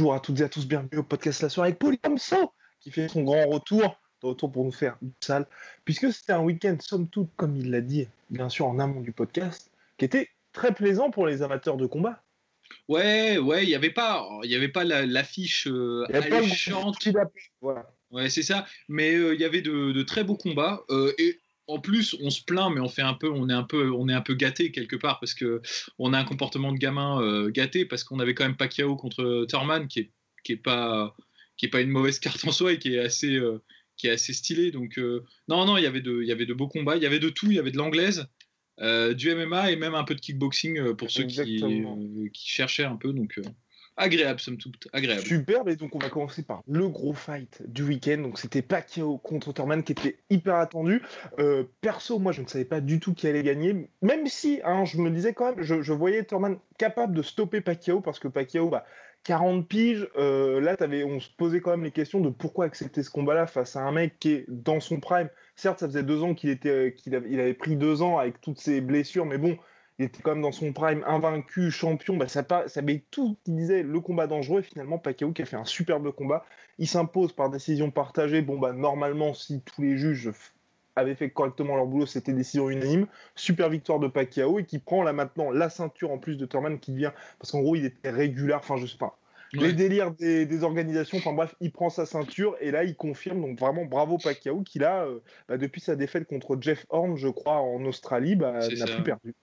Bonjour à toutes et à tous, bienvenue au podcast La Soirée avec Polyamso qui fait son grand retour, de retour pour nous faire une salle, puisque c'était un week-end, somme toute, comme il l'a dit, bien sûr en amont du podcast, qui était très plaisant pour les amateurs de combat. Ouais, ouais, il n'y avait pas, il y avait pas la- l'affiche euh, Il y a pas le alléchante. lapin, voilà. Ouais, c'est ça. Mais euh, il y avait de, de très beaux combats. euh, et en plus, on se plaint, mais on fait un peu, on est un peu, on est un peu gâté quelque part parce que on a un comportement de gamin euh, gâté parce qu'on avait quand même Pacquiao contre Thurman qui est, qui est pas, qui est pas une mauvaise carte en soi et qui est assez, euh, qui est assez stylé. Donc euh, non, non, il y avait de, il y avait de beaux combats. Il y avait de tout. Il y avait de l'anglaise. du MMA et même un peu de kickboxing pour ceux qui, cherchaient un peu. Donc agréable, somme toute, agréable. Superbe, et donc on va commencer par le gros fight du week-end. Donc c'était Pacquiao contre Thurman qui était hyper attendu. Euh, perso, moi je ne savais pas du tout qui allait gagner, même si hein, je me disais quand même, je, voyais Thurman capable de stopper Pacquiao parce que Pacquiao, bah, 40 piges, euh, là on se posait quand même les questions de pourquoi accepter ce combat-là face à un mec qui est dans son prime. Certes, ça faisait deux ans qu'il était, qu'il avait, il avait pris deux ans avec toutes ses blessures, mais bon, il était quand même dans son prime, invaincu, champion, bah ça, ça met tout qui disait le combat dangereux, et finalement Pacquiao qui a fait un superbe combat, il s'impose par décision partagée, bon bah normalement si tous les juges avaient fait correctement leur boulot, c'était décision unanime, super victoire de Pacquiao, et qui prend là maintenant la ceinture en plus de Thurman qui devient, parce qu'en gros il était régulier, enfin je sais pas, Ouais. les délires des, des organisations, enfin bref, il prend sa ceinture, et là il confirme, donc vraiment bravo Pacquiao, qui là, euh, bah, depuis sa défaite contre Jeff Horn, je crois, en Australie, bah, n'a plus perdu.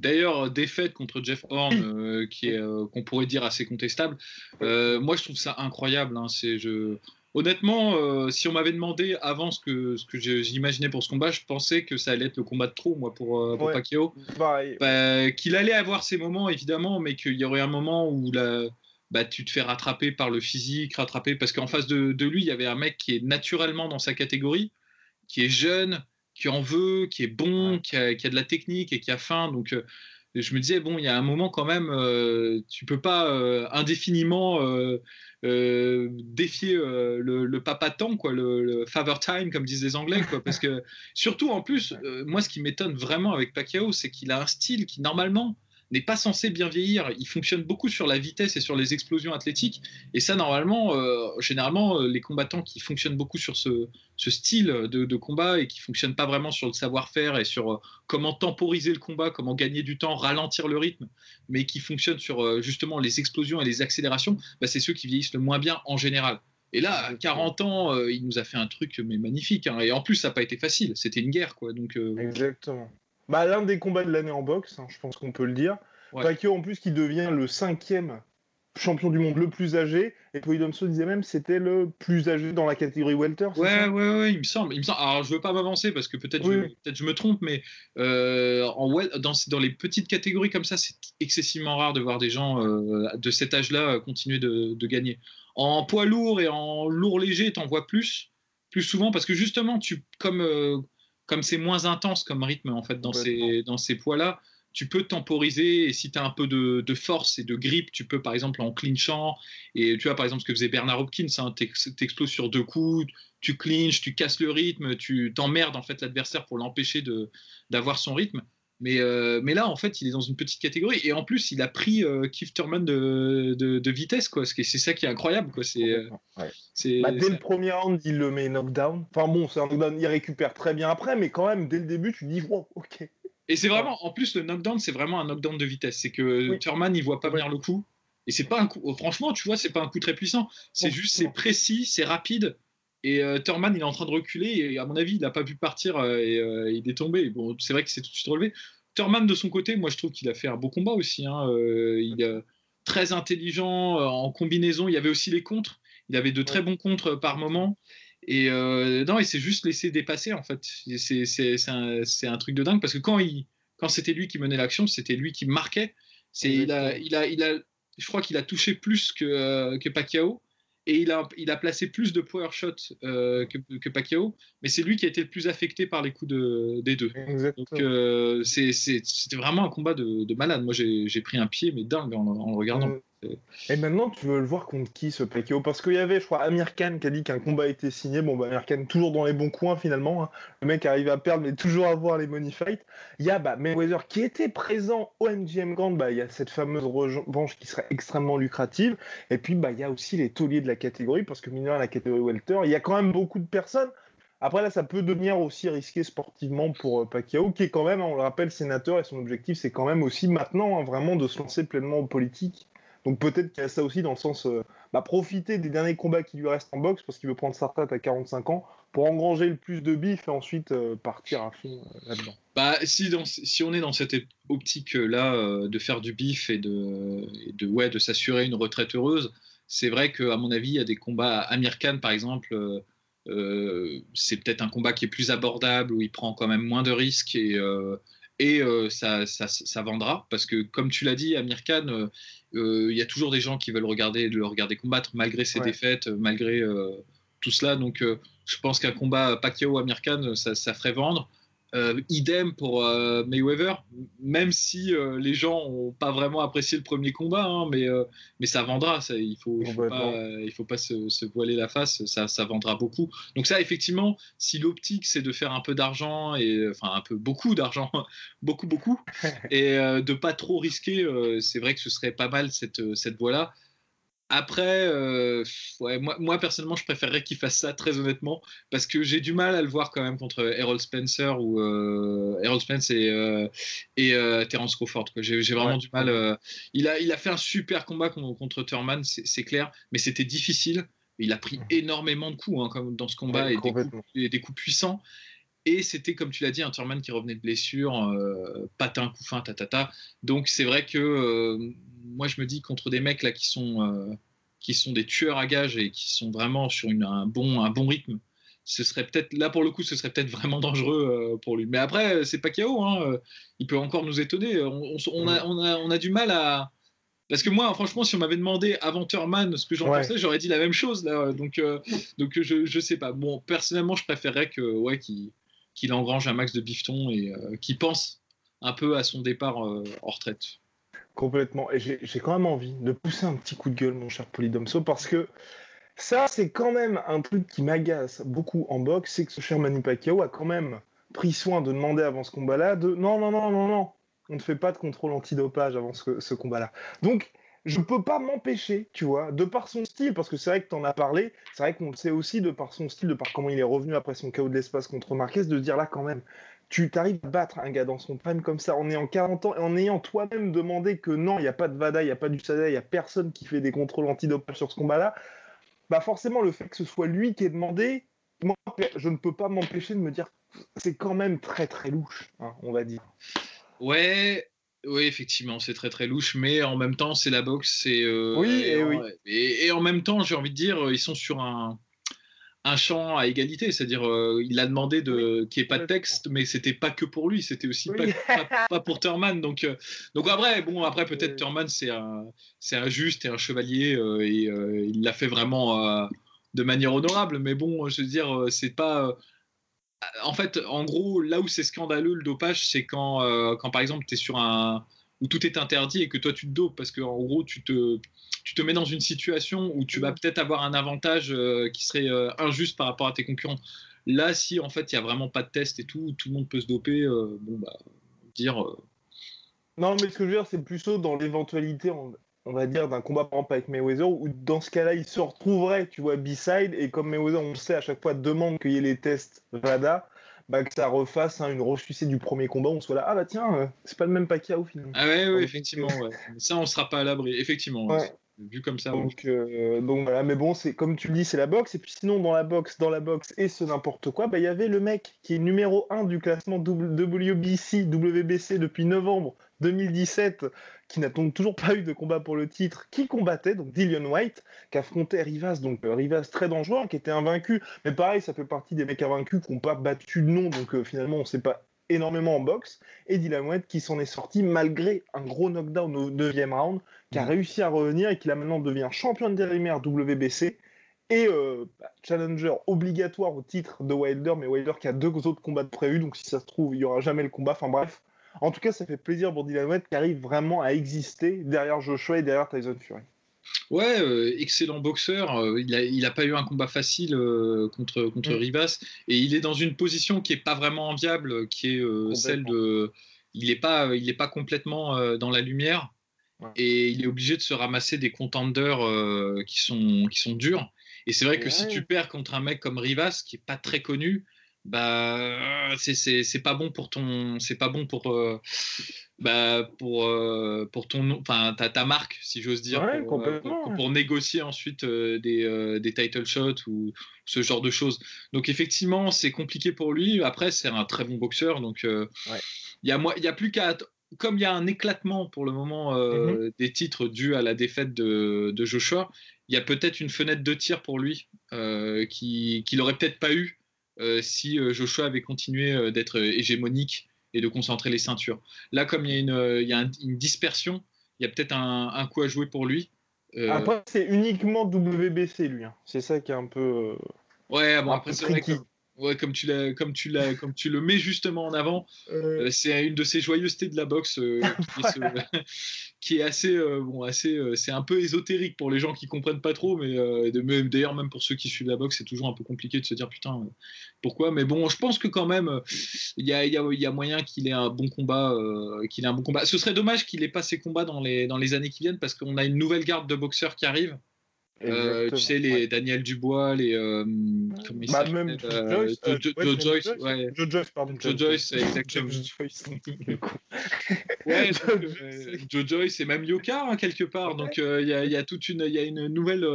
D'ailleurs, défaite contre Jeff Horn, euh, qui est euh, qu'on pourrait dire assez contestable. Euh, moi, je trouve ça incroyable. hein. C'est je honnêtement, euh, si on m'avait demandé avant ce que ce que j'imaginais pour ce combat, je pensais que ça allait être le combat de trop, moi, pour, euh, pour Ouais. Pacquiao. Pareil. Bah, qu'il allait avoir ses moments évidemment, mais qu'il y aurait un moment où la, bah, tu te fais rattraper par le physique, rattraper parce qu'en face de, de lui, il y avait un mec qui est naturellement dans sa catégorie, qui est jeune, qui en veut, qui est bon, qui a, qui a de la technique et qui a faim. Donc euh, je me disais bon, il y a un moment quand même, euh, tu peux pas euh, indéfiniment euh, défier le, le papa temps, quoi, le, le father time comme disent les Anglais, quoi, parce que surtout en plus, moi ce qui m'étonne vraiment avec Pacquiao, c'est qu'il a un style qui normalement n'est pas censé bien vieillir. Il fonctionne beaucoup sur la vitesse et sur les explosions athlétiques. Et ça, normalement, euh, généralement, euh, les combattants qui fonctionnent beaucoup sur ce, style de, combat et qui fonctionnent pas vraiment sur le savoir-faire et sur euh, comment temporiser le combat, comment gagner du temps, ralentir le rythme, mais qui fonctionnent sur justement les explosions et les accélérations, bah, c'est ceux qui vieillissent le moins bien en général. Et là, à 40 ans, il nous a fait un truc mais magnifique. hein. Et en plus, ça n'a pas été facile. C'était une guerre, quoi. Donc, Exactement. Bah, l'un des combats de l'année en boxe, hein, je pense qu'on peut le dire. Ouais. Pacquiao, en plus, qui devient le cinquième champion du monde le plus âgé. Et Poidomso disait même c'était le plus âgé dans la catégorie welter. Ouais, ouais, ouais, il me semble. Il me semble. Alors, je veux pas m'avancer parce que peut-être Oui. je, je me trompe, mais euh, en dans, dans les petites catégories comme ça, c'est excessivement rare de voir des gens euh, de cet âge-là euh, continuer de, de gagner. En poids lourd et en lourd léger, t'en vois plus, plus souvent parce que justement, tu, comme euh, comme c'est moins intense comme rythme en fait dans ces dans ces poids-là, tu peux temporiser et si tu as un peu de, de force et de grip, tu peux par exemple en clinchant et tu vois par exemple ce que faisait Bernard Hopkins, hein, t'ex- t'exploses sur deux coups, tu clinches, tu casses le rythme, tu t'emmerdes en fait l'adversaire pour l'empêcher d'avoir son rythme. Mais, euh, mais là, en fait, il est dans une petite catégorie. Et en plus, il a pris euh, Keith Thurman de, de, de vitesse. quoi. C'est ça qui est incroyable. quoi. C'est, euh, Ouais. Bah, dès le premier round, il le met knockdown. Enfin bon, c'est un knockdown, il récupère très bien après, mais quand même, dès le début, tu dis, wow, ok. Et c'est vraiment, en plus, le knockdown, c'est vraiment un knockdown de vitesse. C'est que Oui. Thurman, il voit pas venir le coup. Et c'est pas un coup, franchement, tu vois, c'est pas un coup très puissant. C'est juste, c'est précis, c'est rapide. Et euh, Thurman, il est en train de reculer. Et à mon avis, il n'a pas pu partir euh, et euh, il est tombé. Et Bon, c'est vrai qu'il s'est tout de suite relevé. Thurman, de son côté, moi, je trouve qu'il a fait un beau combat aussi. hein. Euh, il est très intelligent en combinaison. Il y avait aussi les contres. Il avait de très bons contres par moment. Et non, il s'est juste laissé dépasser en fait. C'est un, un, truc de dingue parce que quand, il, quand c'était lui qui menait l'action, c'était lui qui marquait. Il a, il a, il a, je crois qu'il a touché plus que, que Pacquiao et il a, il a placé plus de power shots euh, que, que, Pacquiao, mais c'est lui qui a été le plus affecté par les coups de, des deux. Donc euh, c'était vraiment un combat de, de malade. Moi j'ai pris un pied, mais dingue en, en le regardant. Et maintenant, tu veux le voir contre qui ce Pacquiao Parce qu'il y avait, je crois, Amir Khan qui a dit qu'un combat été signé. Bon, bah, Amir Khan, toujours dans les bons coins finalement. Hein. Le mec arrive à perdre, mais toujours à voir les money fights. Il y a bah, Mayweather qui était présent au MGM Grand. Bah, il y a cette fameuse revanche qui serait extrêmement lucrative. Et puis, bah, il y a aussi les tauliers de la catégorie. Parce que, mineur, la catégorie Welter, il y a quand même beaucoup de personnes. Après, là, ça peut devenir aussi risqué sportivement pour euh, Pacquiao, qui est quand même, on le rappelle, sénateur, et son objectif, c'est quand même aussi maintenant hein, vraiment de se lancer pleinement en politique donc peut-être qu'il y a ça aussi dans le sens euh, bah, profiter des derniers combats qui lui restent en boxe parce qu'il veut prendre sa retraite à 45 ans pour engranger le plus de bif et ensuite euh, partir à fond euh, là-dedans. Bah, si, on est dans cette optique-là de faire du bif et de, s'assurer une retraite heureuse, c'est vrai qu'à mon avis, il y a des combats. Amir Khan, par exemple, c'est peut-être un combat qui est plus abordable, où il prend quand même moins de risques et, ça, vendra. Parce que, comme tu l'as dit, Amir Khan, il y a toujours des gens qui veulent regarder, le regarder combattre malgré ses défaites, malgré euh, tout cela. Donc, euh, je pense qu'un combat Pacquiao-Amir Khan, ça, ça, ferait vendre. Euh, idem pour euh, Mayweather, même si euh, les gens n'ont pas vraiment apprécié le premier combat, hein, mais, mais ça vendra. Ça, il faut, faut pas, il faut pas se, voiler la face, ça, ça, vendra beaucoup. Donc ça, effectivement, si l'optique c'est de faire un peu d'argent et enfin un peu beaucoup d'argent, beaucoup beaucoup, et de pas trop risquer, c'est vrai que ce serait pas mal cette cette voie-là. Après, euh, ouais, moi, moi, personnellement, je préférerais qu'il fasse ça, très honnêtement, parce que j'ai du mal à le voir quand même contre Errol Spencer ou euh, Errol Spence et, euh, et Terence Crawford. J'ai vraiment du mal. il, a, il a fait un super combat contre, Thurman, c'est clair, mais c'était difficile. Il a pris mmh. énormément de coups hein, comme dans ce combat et, des coups, des coups, puissants. Et c'était, comme tu l'as dit, un Thurman qui revenait de blessure, euh, patin, coup fin, tatata. Donc c'est vrai que euh, moi je me dis contre des mecs là qui sont, euh, qui sont des tueurs à gages et qui sont vraiment sur une, un, bon, un bon rythme, ce serait peut-être là pour le coup, ce serait peut-être vraiment dangereux pour lui. Mais après, c'est pas KO, hein, il peut encore nous étonner. On, on, a, on, a, on, a, du mal à. Parce que moi, franchement, si on m'avait demandé avant Thurman ce que j'en pensais, j'aurais dit la même chose là. Donc, donc je, je sais pas. Bon, personnellement, je préférerais que ouais, qu'il qu'il engrange un max de bifton et euh, qui pense un peu à son départ euh, en retraite. Complètement. Et j'ai quand même envie de pousser un petit coup de gueule, mon cher Polydomso, parce que ça, c'est quand même un truc qui m'agace beaucoup en boxe, c'est que ce cher Manu Pacquiao a quand même pris soin de demander avant ce combat-là de non, non, non, non, non, on ne fait pas de contrôle antidopage avant ce, ce combat-là. Donc, je peux pas m'empêcher, tu vois, de par son style, parce que c'est vrai que tu en as parlé, c'est vrai qu'on le sait aussi de par son style, de par comment il est revenu après son chaos de l'espace contre Marquez, de dire là quand même, tu t'arrives à battre un gars dans son prime comme ça en ayant 40 ans et en ayant toi-même demandé que non, il n'y a pas de VADA, il n'y a pas du SADA, il n'y a personne qui fait des contrôles antidopage sur ce combat-là, bah forcément le fait que ce soit lui qui ait demandé, je ne peux pas m'empêcher de me dire c'est quand même très très louche, hein, on va dire. Ouais, oui, effectivement, c'est très très louche, mais en même temps, c'est la boxe. Et, euh, oui, et, oui. Et, en même temps, j'ai envie de dire, ils sont sur un, un champ à égalité, c'est-à-dire euh, il a demandé de qu'il n'y ait pas de texte, mais c'était pas que pour lui, c'était aussi pas, pour Thurman. Donc, euh, donc après, bon, après peut-être Thurman c'est un, c'est un juste et un chevalier et il l'a fait vraiment de manière honorable, mais bon, je veux dire, c'est pas en fait, en gros, là où c'est scandaleux le dopage, c'est quand, euh, quand par exemple, tu es sur un. où tout est interdit et que toi tu te dopes, parce qu'en gros, tu te, tu te mets dans une situation où tu vas peut-être avoir un avantage euh, qui serait euh, injuste par rapport à tes concurrents. Là, si en fait, il n'y a vraiment pas de test et tout, tout le monde peut se doper, bon, bah, dire. Non, mais ce que je veux dire, c'est plutôt dans l'éventualité, on va dire, d'un combat par exemple avec Mayweather, où dans ce cas-là, il se retrouverait, tu vois, B-side, et comme Mayweather, on le sait, à chaque fois demande qu'il y ait les tests VADA, bah, que ça refasse hein, une ressucée du premier combat, on soit là, ah bah tiens, euh, c'est pas le même Pacquiao finalement. Ah ouais, ouais effectivement, ouais. ça on sera pas à l'abri, effectivement. Ouais. Vu comme ça. Donc, donc voilà, mais bon, c'est comme tu le dis, c'est la boxe. Et puis sinon, dans la boxe, dans la boxe et ce n'importe quoi, bah, il y avait le mec qui est numéro 1 du classement WBC, WBC depuis novembre 2017, qui n'a donc toujours pas eu de combat pour le titre, qui combattait, donc Dillian White, qui affrontait Rivas, donc euh, Rivas très dangereux, qui était invaincu, mais pareil, ça fait partie des mecs invaincus qui n'ont pas battu de nom, donc euh, finalement on ne sait pas énormément en boxe, et Dillian White qui s'en est sorti malgré un gros knockdown au 9 round, qui a mm. réussi à revenir et qui là maintenant devient champion d'intérimaire WBC, et euh, bah, challenger obligatoire au titre de Wilder, mais Wilder qui a deux autres combats de prévus, donc si ça se trouve, il n'y aura jamais le combat. Enfin bref, en tout cas, ça fait plaisir pour Dylan White qui arrive vraiment à exister derrière Joshua et derrière Tyson Fury. Ouais, euh, excellent boxeur. Euh, il n'a pas eu un combat facile euh, contre, contre mm. Rivas. Et il est dans une position qui n'est pas vraiment enviable, qui est celle de. Il n'est pas, il pas complètement dans la lumière. Et il est obligé de se ramasser des contenders qui, sont, qui sont durs. Et c'est vrai que si tu perds contre un mec comme Rivas, qui n'est pas très connu, bah c'est pas bon pour ton c'est pas bon pour euh, bah, pour euh, pour ton enfin ta, ta marque si j'ose dire pour, euh, pour, négocier ensuite des, des title shots ou ce genre de choses. Donc effectivement c'est compliqué pour lui. Après c'est un très bon boxeur donc il y a il y a plus qu'à comme il y a un éclatement pour le moment mm-hmm. des titres dus à la défaite de, de Joshua, il y a peut-être une fenêtre de tir pour lui qui qu'il n'aurait peut-être pas eu si euh, Joshua avait continué euh, d'être hégémonique et de concentrer les ceintures. Là, comme il y a une, il y a une dispersion, il y a peut-être un, un, coup à jouer pour lui. Après, c'est uniquement WBC, lui. Hein. C'est ça qui est un peu. Ouais, bon, après, c'est vrai que Ouais, comme tu l'as, comme tu l'as, comme tu le mets justement en avant, euh. Euh, c'est une de ces joyeusetés de la boxe euh, qui, est assez, bon, assez, c'est un peu ésotérique pour les gens qui comprennent pas trop, mais d'ailleurs même pour ceux qui suivent la boxe, c'est toujours un peu compliqué de se dire putain pourquoi? Mais bon, je pense que quand même, il y a, y, a, y a, moyen qu'il ait un bon combat, qu'il ait un bon combat. Ce serait dommage qu'il ait pas ses combats dans les dans les années qui viennent parce qu'on a une nouvelle garde de boxeurs qui arrive. Euh, tu sais, les Daniel Dubois, les. Euh, comment bah, même euh, Joe Joyce. ouais. Joe Joyce, pardon. Joe Joyce, exactement. ouais, Joe Joyce et même Yoka, hein, quelque part. Donc, il y, a, y, a toute une, y a une nouvelle.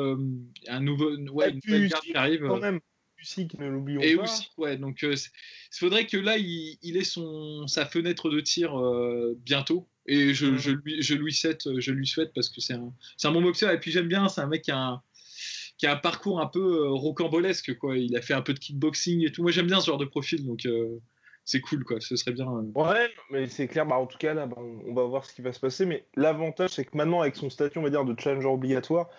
un nouveau, ouais, une nouvelle carte qui arrive. Quand même. Usyk, ne l'oublions pas. Et Usyk, ouais. Donc, il faudrait que là, il, il ait son, sa fenêtre de tir bientôt. Et je, je, lui, je, lui souhaite, je lui souhaite parce que c'est un, un bon boxeur. Et puis j'aime bien, c'est un mec qui a un, qui a un parcours un peu euh, rocambolesque. Quoi. Il a fait un peu de kickboxing et tout. Moi j'aime bien ce genre de profil, donc euh, c'est cool. Quoi. Ce serait bien. Euh. Ouais, mais c'est clair. Bah, en tout cas, là, bah, on va voir ce qui va se passer. Mais l'avantage, c'est que maintenant, avec son statut, on va dire, de challenger obligatoire,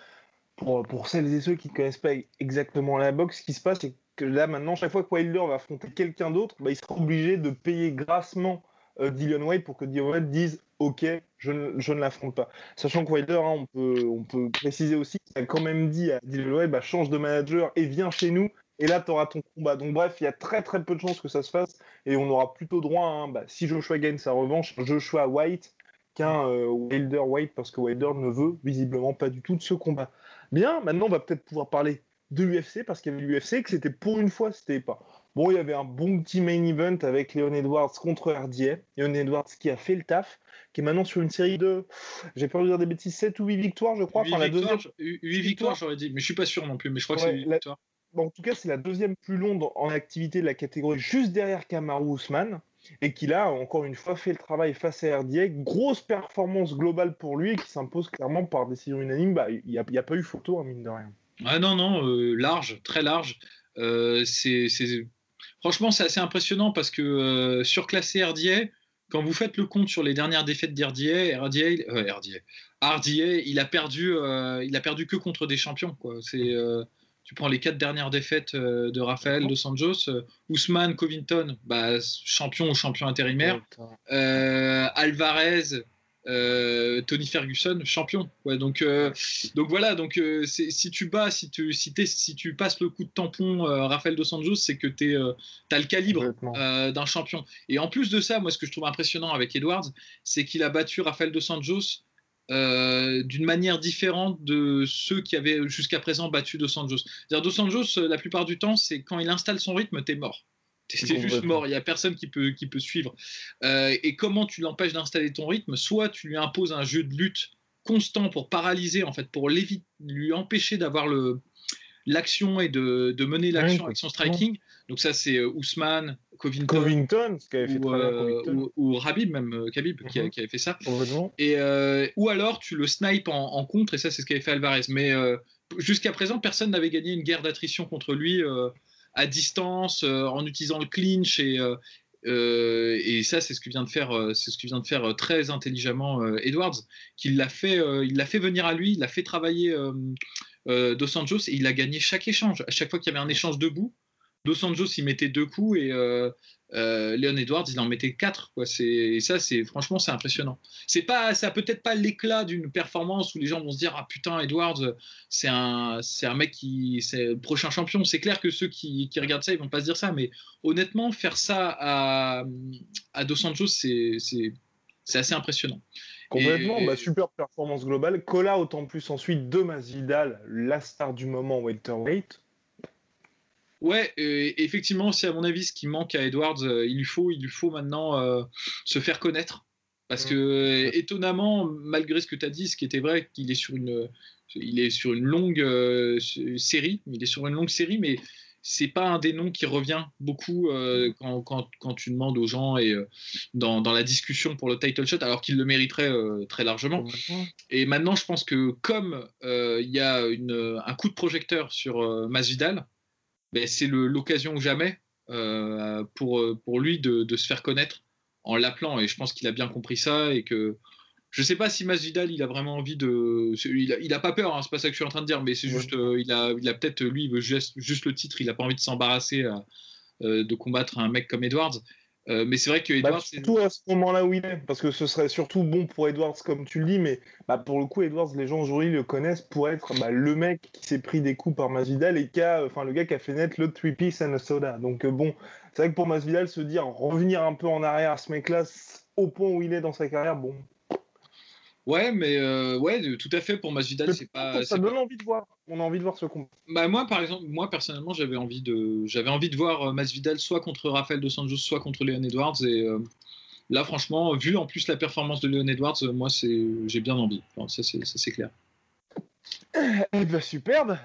pour, pour celles et ceux qui ne connaissent pas exactement la boxe, ce qui se passe, c'est que là, maintenant, chaque fois que Wilder va affronter quelqu'un d'autre, bah, il sera obligé de payer grassement euh, Dillian White pour que Dillian White dise Ok, je ne, l'affronte pas. Sachant que Wilder, hein, on, peut, préciser aussi qu'il a quand même dit à White bah, change de manager et viens chez nous. Et là, tu auras ton combat. Donc, bref, il y a très très peu de chances que ça se fasse. Et on aura plutôt droit, bah, si Joshua gagne sa revanche, Joshua White qu'un euh, Wilder White, parce que Wilder ne veut visiblement pas du tout de ce combat. Bien, maintenant, on va peut-être pouvoir parler de l'UFC, parce qu'il y avait l'UFC, que c'était pour une fois, c'était pas Bon, il y avait un bon petit main event avec Leon Edwards contre RDA. Leon Edwards qui a fait le taf, qui est maintenant sur une série de, j'ai peur de dire des bêtises, 7 ou 8 victoires, je crois. 8 enfin, victoires, deuxième... 8 victoires, j'aurais dit, mais je suis pas sûr non plus, mais je crois que c'est 8 victoires. Bon, en tout cas, c'est la deuxième plus longue en activité de la catégorie, juste derrière Kamaru Usman, et qui a encore une fois fait le travail face à RDA. Grosse performance globale pour lui, et qui s'impose clairement par décision unanime. Bah, il n'y a, a, pas eu photo, hein, mine de rien. Ah non, non, euh, large, très large. Euh, c'est Franchement, c'est assez impressionnant parce que euh, surclassé RDA, quand vous faites le compte sur les dernières défaites d'RDA, RDA, euh, RDA, il a perdu, euh, il a perdu que contre des champions. Quoi. C'est, tu prends les quatre dernières défaites de Rafael dos Anjos, Ousmane Covington, bah, champion ou champion intérimaire, Alvarez, euh, Tony Ferguson champion. Ouais, donc, euh, donc voilà, donc euh, si tu bats, si tu, si, si, tu passes le coup de tampon Rafael Dos Anjos, c'est que tu as le calibre d'un champion. Et en plus de ça, moi ce que je trouve impressionnant avec Edwards, c'est qu'il a battu Rafael Dos Anjos d'une manière différente de ceux qui avaient jusqu'à présent battu Dos Anjos. Dos Anjos, la plupart du temps, c'est quand il installe son rythme, t'es mort. T'es juste mort, il n'y a personne qui peut, qui peut suivre. Euh, et comment tu l'empêches d'installer ton rythme? Soit tu lui imposes un jeu de lutte constant pour paralyser, en fait, pour lui empêcher d'avoir le l'action et de, de mener l'action avec son striking. Donc ça, c'est Ousmane, Covington, Covington qui avait fait ou, euh, ou, Rabib, même euh, Khabib, qui, mhm. qui, avait fait ça. Et, euh, ou alors tu le snipes en, contre, et ça c'est ce qu'avait fait Alvarez. Mais jusqu'à présent, personne n'avait gagné une guerre d'attrition contre lui à distance, en utilisant le clinch et, et ça, c'est ce que vient de faire, c'est ce vient de faire très intelligemment Edwards, qu'il l'a fait, il l'a fait venir à lui, il l'a fait travailler Dos Anjos et il a gagné chaque échange. À chaque fois qu'il y avait un échange debout, Dos Anjos, il mettait deux coups et euh, euh, Leon Edwards, il en mettait quatre. Quoi. Et ça, c'est franchement, c'est impressionnant. C'est pas, ça peut-être pas l'éclat d'une performance où les gens vont se dire ah putain Edwards, c'est un, c'est un mec qui, c'est le prochain champion. C'est clair que ceux qui, regardent ça, ils vont pas se dire ça, mais honnêtement, faire ça à, à Dos Anjos, c'est, c'est, assez impressionnant. Complètement, bah, super performance globale. Cola autant plus ensuite de Masvidal, la star du moment welterweight Ouais, effectivement, c'est à mon avis ce qui manque à Edwards. Euh, il lui faut, il lui faut maintenant euh, se faire connaître. Parce que étonnamment, malgré ce que tu as dit, ce qui était vrai, qu'il est sur une, il est sur une longue euh, série. Il est sur une longue série, mais c'est pas un des noms qui revient beaucoup quand, quand, quand, tu demandes aux gens et dans, dans, la discussion pour le title shot, alors qu'il le mériterait très largement. Et maintenant, je pense que comme il y a une, un coup de projecteur sur Masvidal, ben, c'est l'occasion ou jamais euh, pour, pour lui de, se faire connaître en l'appelant. Et je pense qu'il a bien compris ça et que je ne sais pas si Masvidal il a vraiment envie de. Il a, pas peur, hein, c'est pas ça que je suis en train de dire, mais c'est juste, euh, il a, il a peut-être lui, il veut juste, juste, le titre, il a pas envie de s'embarrasser euh, de combattre un mec comme Edwards. Euh, mais c'est vrai que bah, Edwards. surtout à ce moment-là où il est, parce que ce serait surtout bon pour Edwards, comme tu le dis, mais bah, pour le coup, Edwards, les gens aujourd'hui le connaissent pour être bah, le mec qui s'est pris des coups par Masvidal et qui a, enfin, le gars qui a fait naître le three piece and a soda. Donc, euh, bon, c'est vrai que pour Masvidal, se dire revenir un peu en arrière à ce mec-là, au point où il est dans sa carrière, bon, Ouais, mais euh, ouais, tout à fait. Pour Masvidal, c'est pas. Ça donne envie de voir. On a envie de voir ce combat. Bah moi, par exemple, moi personnellement, j'avais envie de, j'avais envie de voir euh, Masvidal soit contre Rafael dos Anjos, soit contre Leon Edwards. Et euh, là, franchement, vu en plus la performance de Leon Edwards, moi, c'est, j'ai bien envie. ça, c'est, ça, c'est clair. Eh ben, superbe,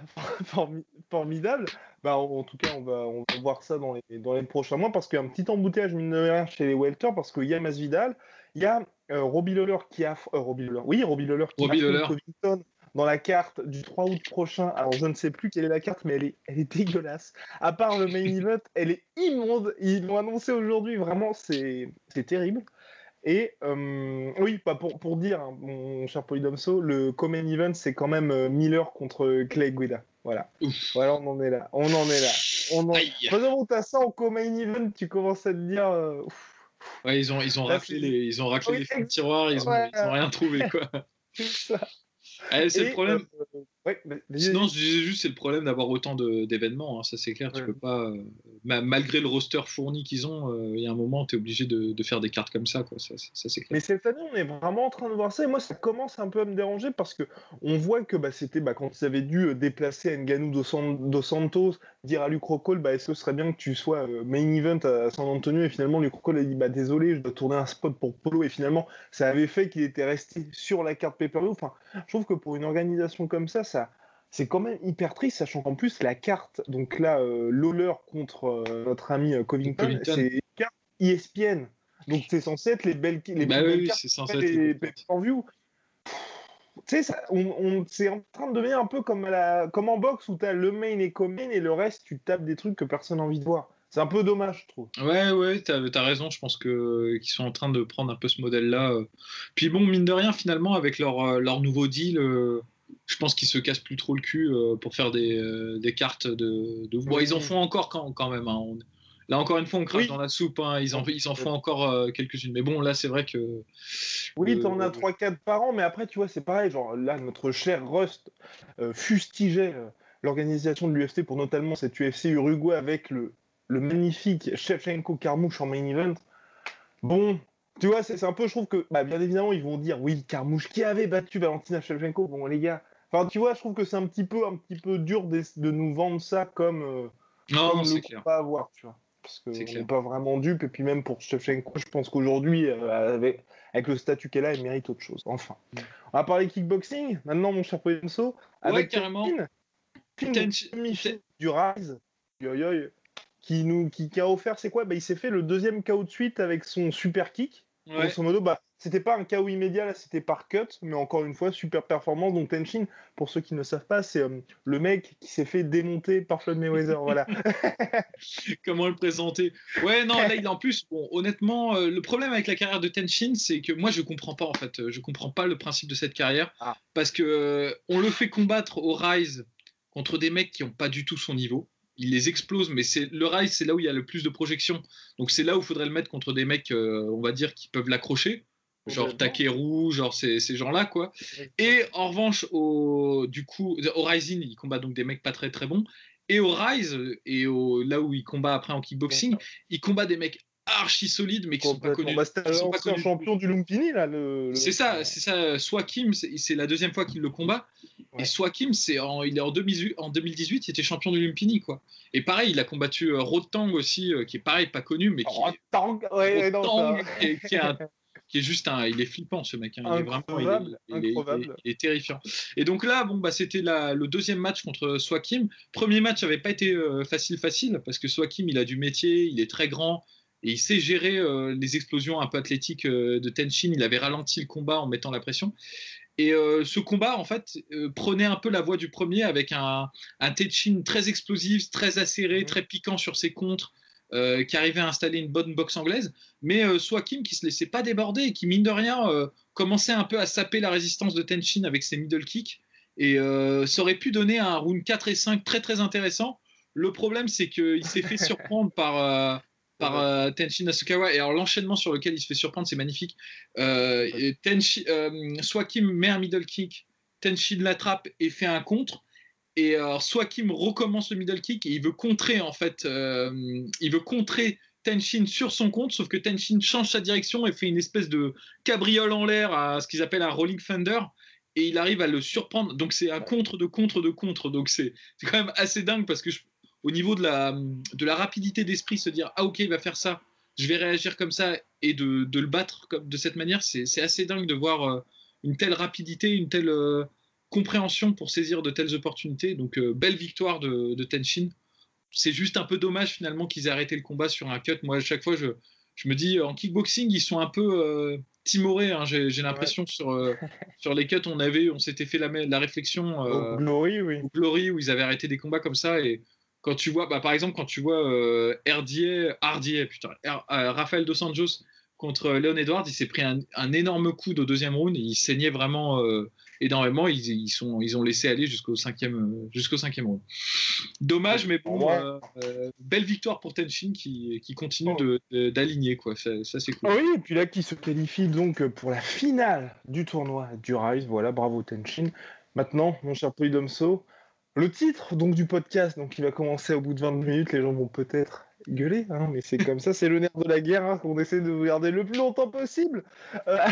formidable. Bah, en, tout cas, on va, on va voir ça dans les, dans les prochains mois parce qu'il y a un petit embouteillage mine de rien chez les Welter parce qu'il y a Masvidal, il y a euh, Robbie Lawler qui a. Euh, Robbie Lawler. Oui, Robbie Lawler qui Robbie a Covington dans la carte du 3 août prochain. Alors, je ne sais plus quelle est la carte, mais elle est, elle est dégueulasse. À part le main event, elle est immonde. Ils l'ont annoncé aujourd'hui. Vraiment, c'est terrible. Et euh, oui, pas pour, pour dire, hein, mon cher Polydomso, le co-main event, c'est quand même Miller contre Clay Guida. Voilà. Voilà, on en est là. On en est là. On en... Faisons ça en co-main event, tu commences à te dire. Ouais, ils ont, ils ont raclé les, ils ont raclé les tiroirs, ils ont, ils ont rien trouvé, quoi. c'est le problème. Euh, Sinon, je disais juste, c'est le problème d'avoir autant d'événements. Hein, ça, c'est clair. Tu peux pas, euh, malgré le roster fourni qu'ils ont, euh, il y a un moment, tu es obligé de, de, faire des cartes comme ça. Quoi. Ça, ça c'est clair. Mais cette année, on est vraiment en train de voir ça. Et moi, ça commence un peu à me déranger parce que on voit que bah, c'était bah, quand ils avaient dû déplacer Nganou dos, Santos, dire à Luc Rockall, bah, est-ce que ce serait bien que tu sois main event à San Antonio Et finalement, Luc Rockall a dit bah, désolé, je dois tourner un spot pour Polo. Et finalement, ça avait fait qu'il était resté sur la carte pay-per-view. Enfin, je trouve que pour une organisation comme ça, ça c'est quand même hyper triste, sachant qu'en plus, la carte, donc là, euh, Lawler contre euh, notre ami euh, Covington, c'est une carte ESPN. Donc c'est censé être les belles, les bah belles cartes, censé les, en view. Tu sais, on, c'est en train de devenir un peu comme, la, comme en boxe où tu as le main et co-main et le reste, tu tapes des trucs que personne n'a envie de voir. C'est un peu dommage, je trouve. Ouais, ouais, t'as as raison. Je pense que qu'ils sont en train de prendre un peu ce modèle-là. Puis bon, mine de rien, finalement, avec leur, leur nouveau deal, je pense qu'ils se cassent plus trop le cul euh, pour faire des, euh, des cartes de, de... Bon, ils en font encore quand, quand même. Hein. Là, encore une fois, on crache dans la soupe. Hein. Ils, en, ils en font encore euh, quelques-unes. Mais bon, là, c'est vrai que. Oui, tu en as 3-4 par an, mais après, tu vois, c'est pareil. Genre, là, notre cher Rust fustigeait l'organisation de l'UFC pour notamment cette UFC Uruguay avec le, le magnifique Shevchenko Carmouche en main event. Bon, tu vois, c'est un peu, je trouve que, bah, bien évidemment, ils vont dire, oui, Carmouche qui avait battu Valentina Shevchenko. Bon, les gars, enfin, tu vois, je trouve que c'est un petit peu, un petit peu dur de, nous vendre ça comme, euh, non, c'est clair. pas avoir, tu vois. parce qu'on n'est pas vraiment dupe. Et puis même pour Shevchenko, je pense qu'aujourd'hui, euh, avec, avec, le statut qu'elle a, elle mérite autre chose. Enfin, on va parler kickboxing. Maintenant, mon cher Poyenso, avec carrément. du Rise, qui nous qui, qui a offert, c'est quoi? Bah, Il s'est fait le deuxième KO de suite avec son super kick. Ouais. Grosso modo, bah, c'était pas un KO immédiat, là, c'était par cut, mais encore une fois, super performance. Donc Tenshin, pour ceux qui ne savent pas, c'est euh, le mec qui s'est fait démonter par Floyd Mayweather. voilà. Comment le présenter? Ouais, non, là, il en plus, bon, honnêtement, euh, le problème avec la carrière de Tenshin, c'est que moi, je comprends pas, en fait. Je comprends pas le principe de cette carrière. Ah. Parce que euh, on le fait combattre au Rise contre des mecs qui n'ont pas du tout son niveau il les explose, mais c'est le Rise, c'est là où il y a le plus de projections. Donc c'est là où il faudrait le mettre contre des mecs, on va dire, qui peuvent l'accrocher genre Takeru, genre ces, ces gens-là, quoi. Et en revanche, au, du coup, au Rising, il combat donc des mecs pas très très bons. Et au Rise, et au, là où il combat après en kickboxing, il combat des mecs archi solides, mais qui sont pas connus. sont pas champion du Lumpini, là. C'est ça, c'est ça. Swakim, c'est la deuxième fois qu'il le combat. Et Swakim, c'est en, il est en 2018, en 2018, il était champion du Lumpini, quoi. Et pareil, il a combattu euh, Rotang aussi, euh, qui est pareil, pas connu, mais qui, Rotang, ouais, non, qui est un qui est juste un. Il est flippant ce mec. Hein. Il, est vraiment, il, est, terrifiant. Et donc là, bon, bah, c'était le deuxième match contre Swakim. Premier match n'avait pas été euh, facile, facile, parce que Swakim, il a du métier, il est très grand. Et il sait gérer euh, les explosions un peu athlétiques euh, de Tenshin. Il avait ralenti le combat en mettant la pression. Et ce combat, en fait, prenait un peu la voie du premier avec un, un Tenshin très explosif, très acéré, mmh. très piquant sur ses contres, euh, qui arrivait à installer une bonne boxe anglaise, mais euh, Swakim qui se laissait pas déborder et qui, mine de rien, euh, commençait un peu à saper la résistance de Tenshin avec ses middle kicks. Et ça aurait pu donner un round 4 et 5 très très intéressant. Le problème, c'est qu'il s'est fait surprendre par, par Tenshin Asukawa. Et alors, l'enchaînement sur lequel il se fait surprendre, c'est magnifique. Swakim met un middle kick, Tenshin l'attrape et fait un contre. Et alors, Swakim recommence le middle kick et il veut contrer en fait, euh, il veut contrer Tenshin sur son compte, sauf que Tenshin change sa direction et fait une espèce de cabriole en l'air à ce qu'ils appellent un rolling thunder et il arrive à le surprendre. Donc c'est un contre de contre de contre. Donc c'est quand même assez dingue parce que au niveau de la, de la rapidité d'esprit, se dire ah ok il va faire ça, je vais réagir comme ça et de, de le battre comme, de cette manière, c'est assez dingue de voir euh, une telle rapidité, une telle euh, compréhension pour saisir de telles opportunités. Donc, euh, belle victoire de, de Tenshin. C'est juste un peu dommage finalement qu'ils aient arrêté le combat sur un cut. Moi, à chaque fois, je, je me dis, en kickboxing, ils sont un peu euh, timorés. Hein. J'ai l'impression sur, euh, sur les cuts, on avait, on s'était fait la, la réflexion. Euh, Glory, oui. Glory, où ils avaient arrêté des combats comme ça. Et quand tu vois, bah, par exemple, quand tu vois euh, Hardier, putain, Rafael Dos Anjos contre Léon Edwards, il s'est pris un, un, énorme coup au deuxième round il saignait vraiment énormément. Ils, ils, sont, ils ont laissé aller jusqu'au cinquième, euh, jusqu'au cinquième round. Dommage, mais bon, euh, euh, belle victoire pour Tenshin qui, qui continue d'aligner. quoi. Ça, c'est cool. Ah oui, et puis là, qui se qualifie donc pour la finale du tournoi du Rise. Voilà, bravo Tenshin. Maintenant, mon cher Polydomso, le titre donc du podcast, donc il va commencer au bout de 20 minutes. Les gens vont peut-être gueuler, hein, mais c'est comme ça, c'est le nerf de la guerre hein, qu'on essaie de regarder le plus longtemps possible.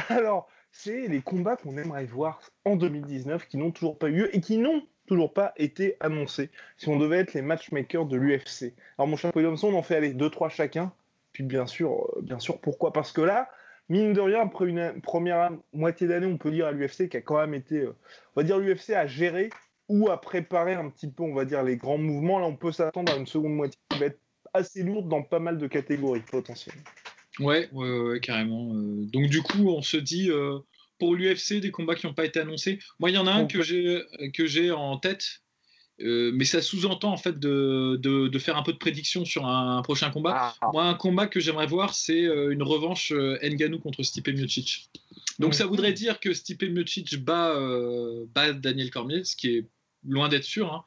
alors, c'est les combats qu'on aimerait voir en 2019 qui n'ont toujours pas eu lieu et qui n'ont toujours pas été annoncés. Si on devait être les matchmakers de l'UFC. Alors mon cher Williamson, on en fait aller 2-3 chacun. Puis bien sûr, euh, bien sûr, pourquoi? Parce que là, mine de rien, après une première moitié d'année, on peut dire à l'UFC qui a quand même été, euh, on va dire l'UFC à gérer ou à préparer un petit peu, on va dire, les grands mouvements. Là, on peut s'attendre à une seconde moitié qui va être assez lourde dans pas mal de catégories potentiellement. Ouais, ouais, carrément. Euh. donc du coup, on se dit euh, pour l'UFC des combats qui n'ont pas été annoncés. Moi, il y en a un que j'ai que j'ai en tête, euh, mais ça sous-entend en fait de, de, faire un peu de prédiction sur un, prochain combat. Ah. Moi, un combat que j'aimerais voir, c'est une revanche Nganou contre Stipe Miocic. Donc ça voudrait dire que Stipe Miocic bat, bat Daniel Cormier, ce qui est loin d'être sûr. Hein.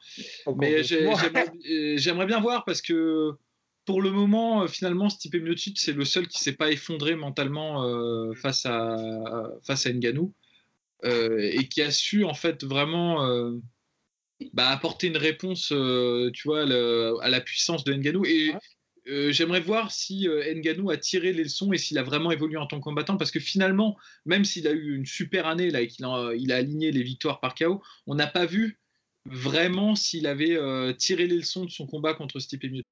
Mais j'aimerais bien voir parce que pour le moment, euh, finalement, Stipe Miocic, c'est le seul qui s'est pas effondré mentalement euh, face à face à Ngannou euh, et qui a su en fait vraiment bah, apporter une réponse, tu vois, à la puissance de Ngannou. Et j'aimerais voir si Ngannou a tiré les leçons et s'il a vraiment évolué en tant que combattant, parce que finalement, même s'il a eu une super année là et qu'il a, il a aligné les victoires par KO, on n'a pas vu vraiment s'il avait tiré les leçons de son combat contre Stipe Miocic.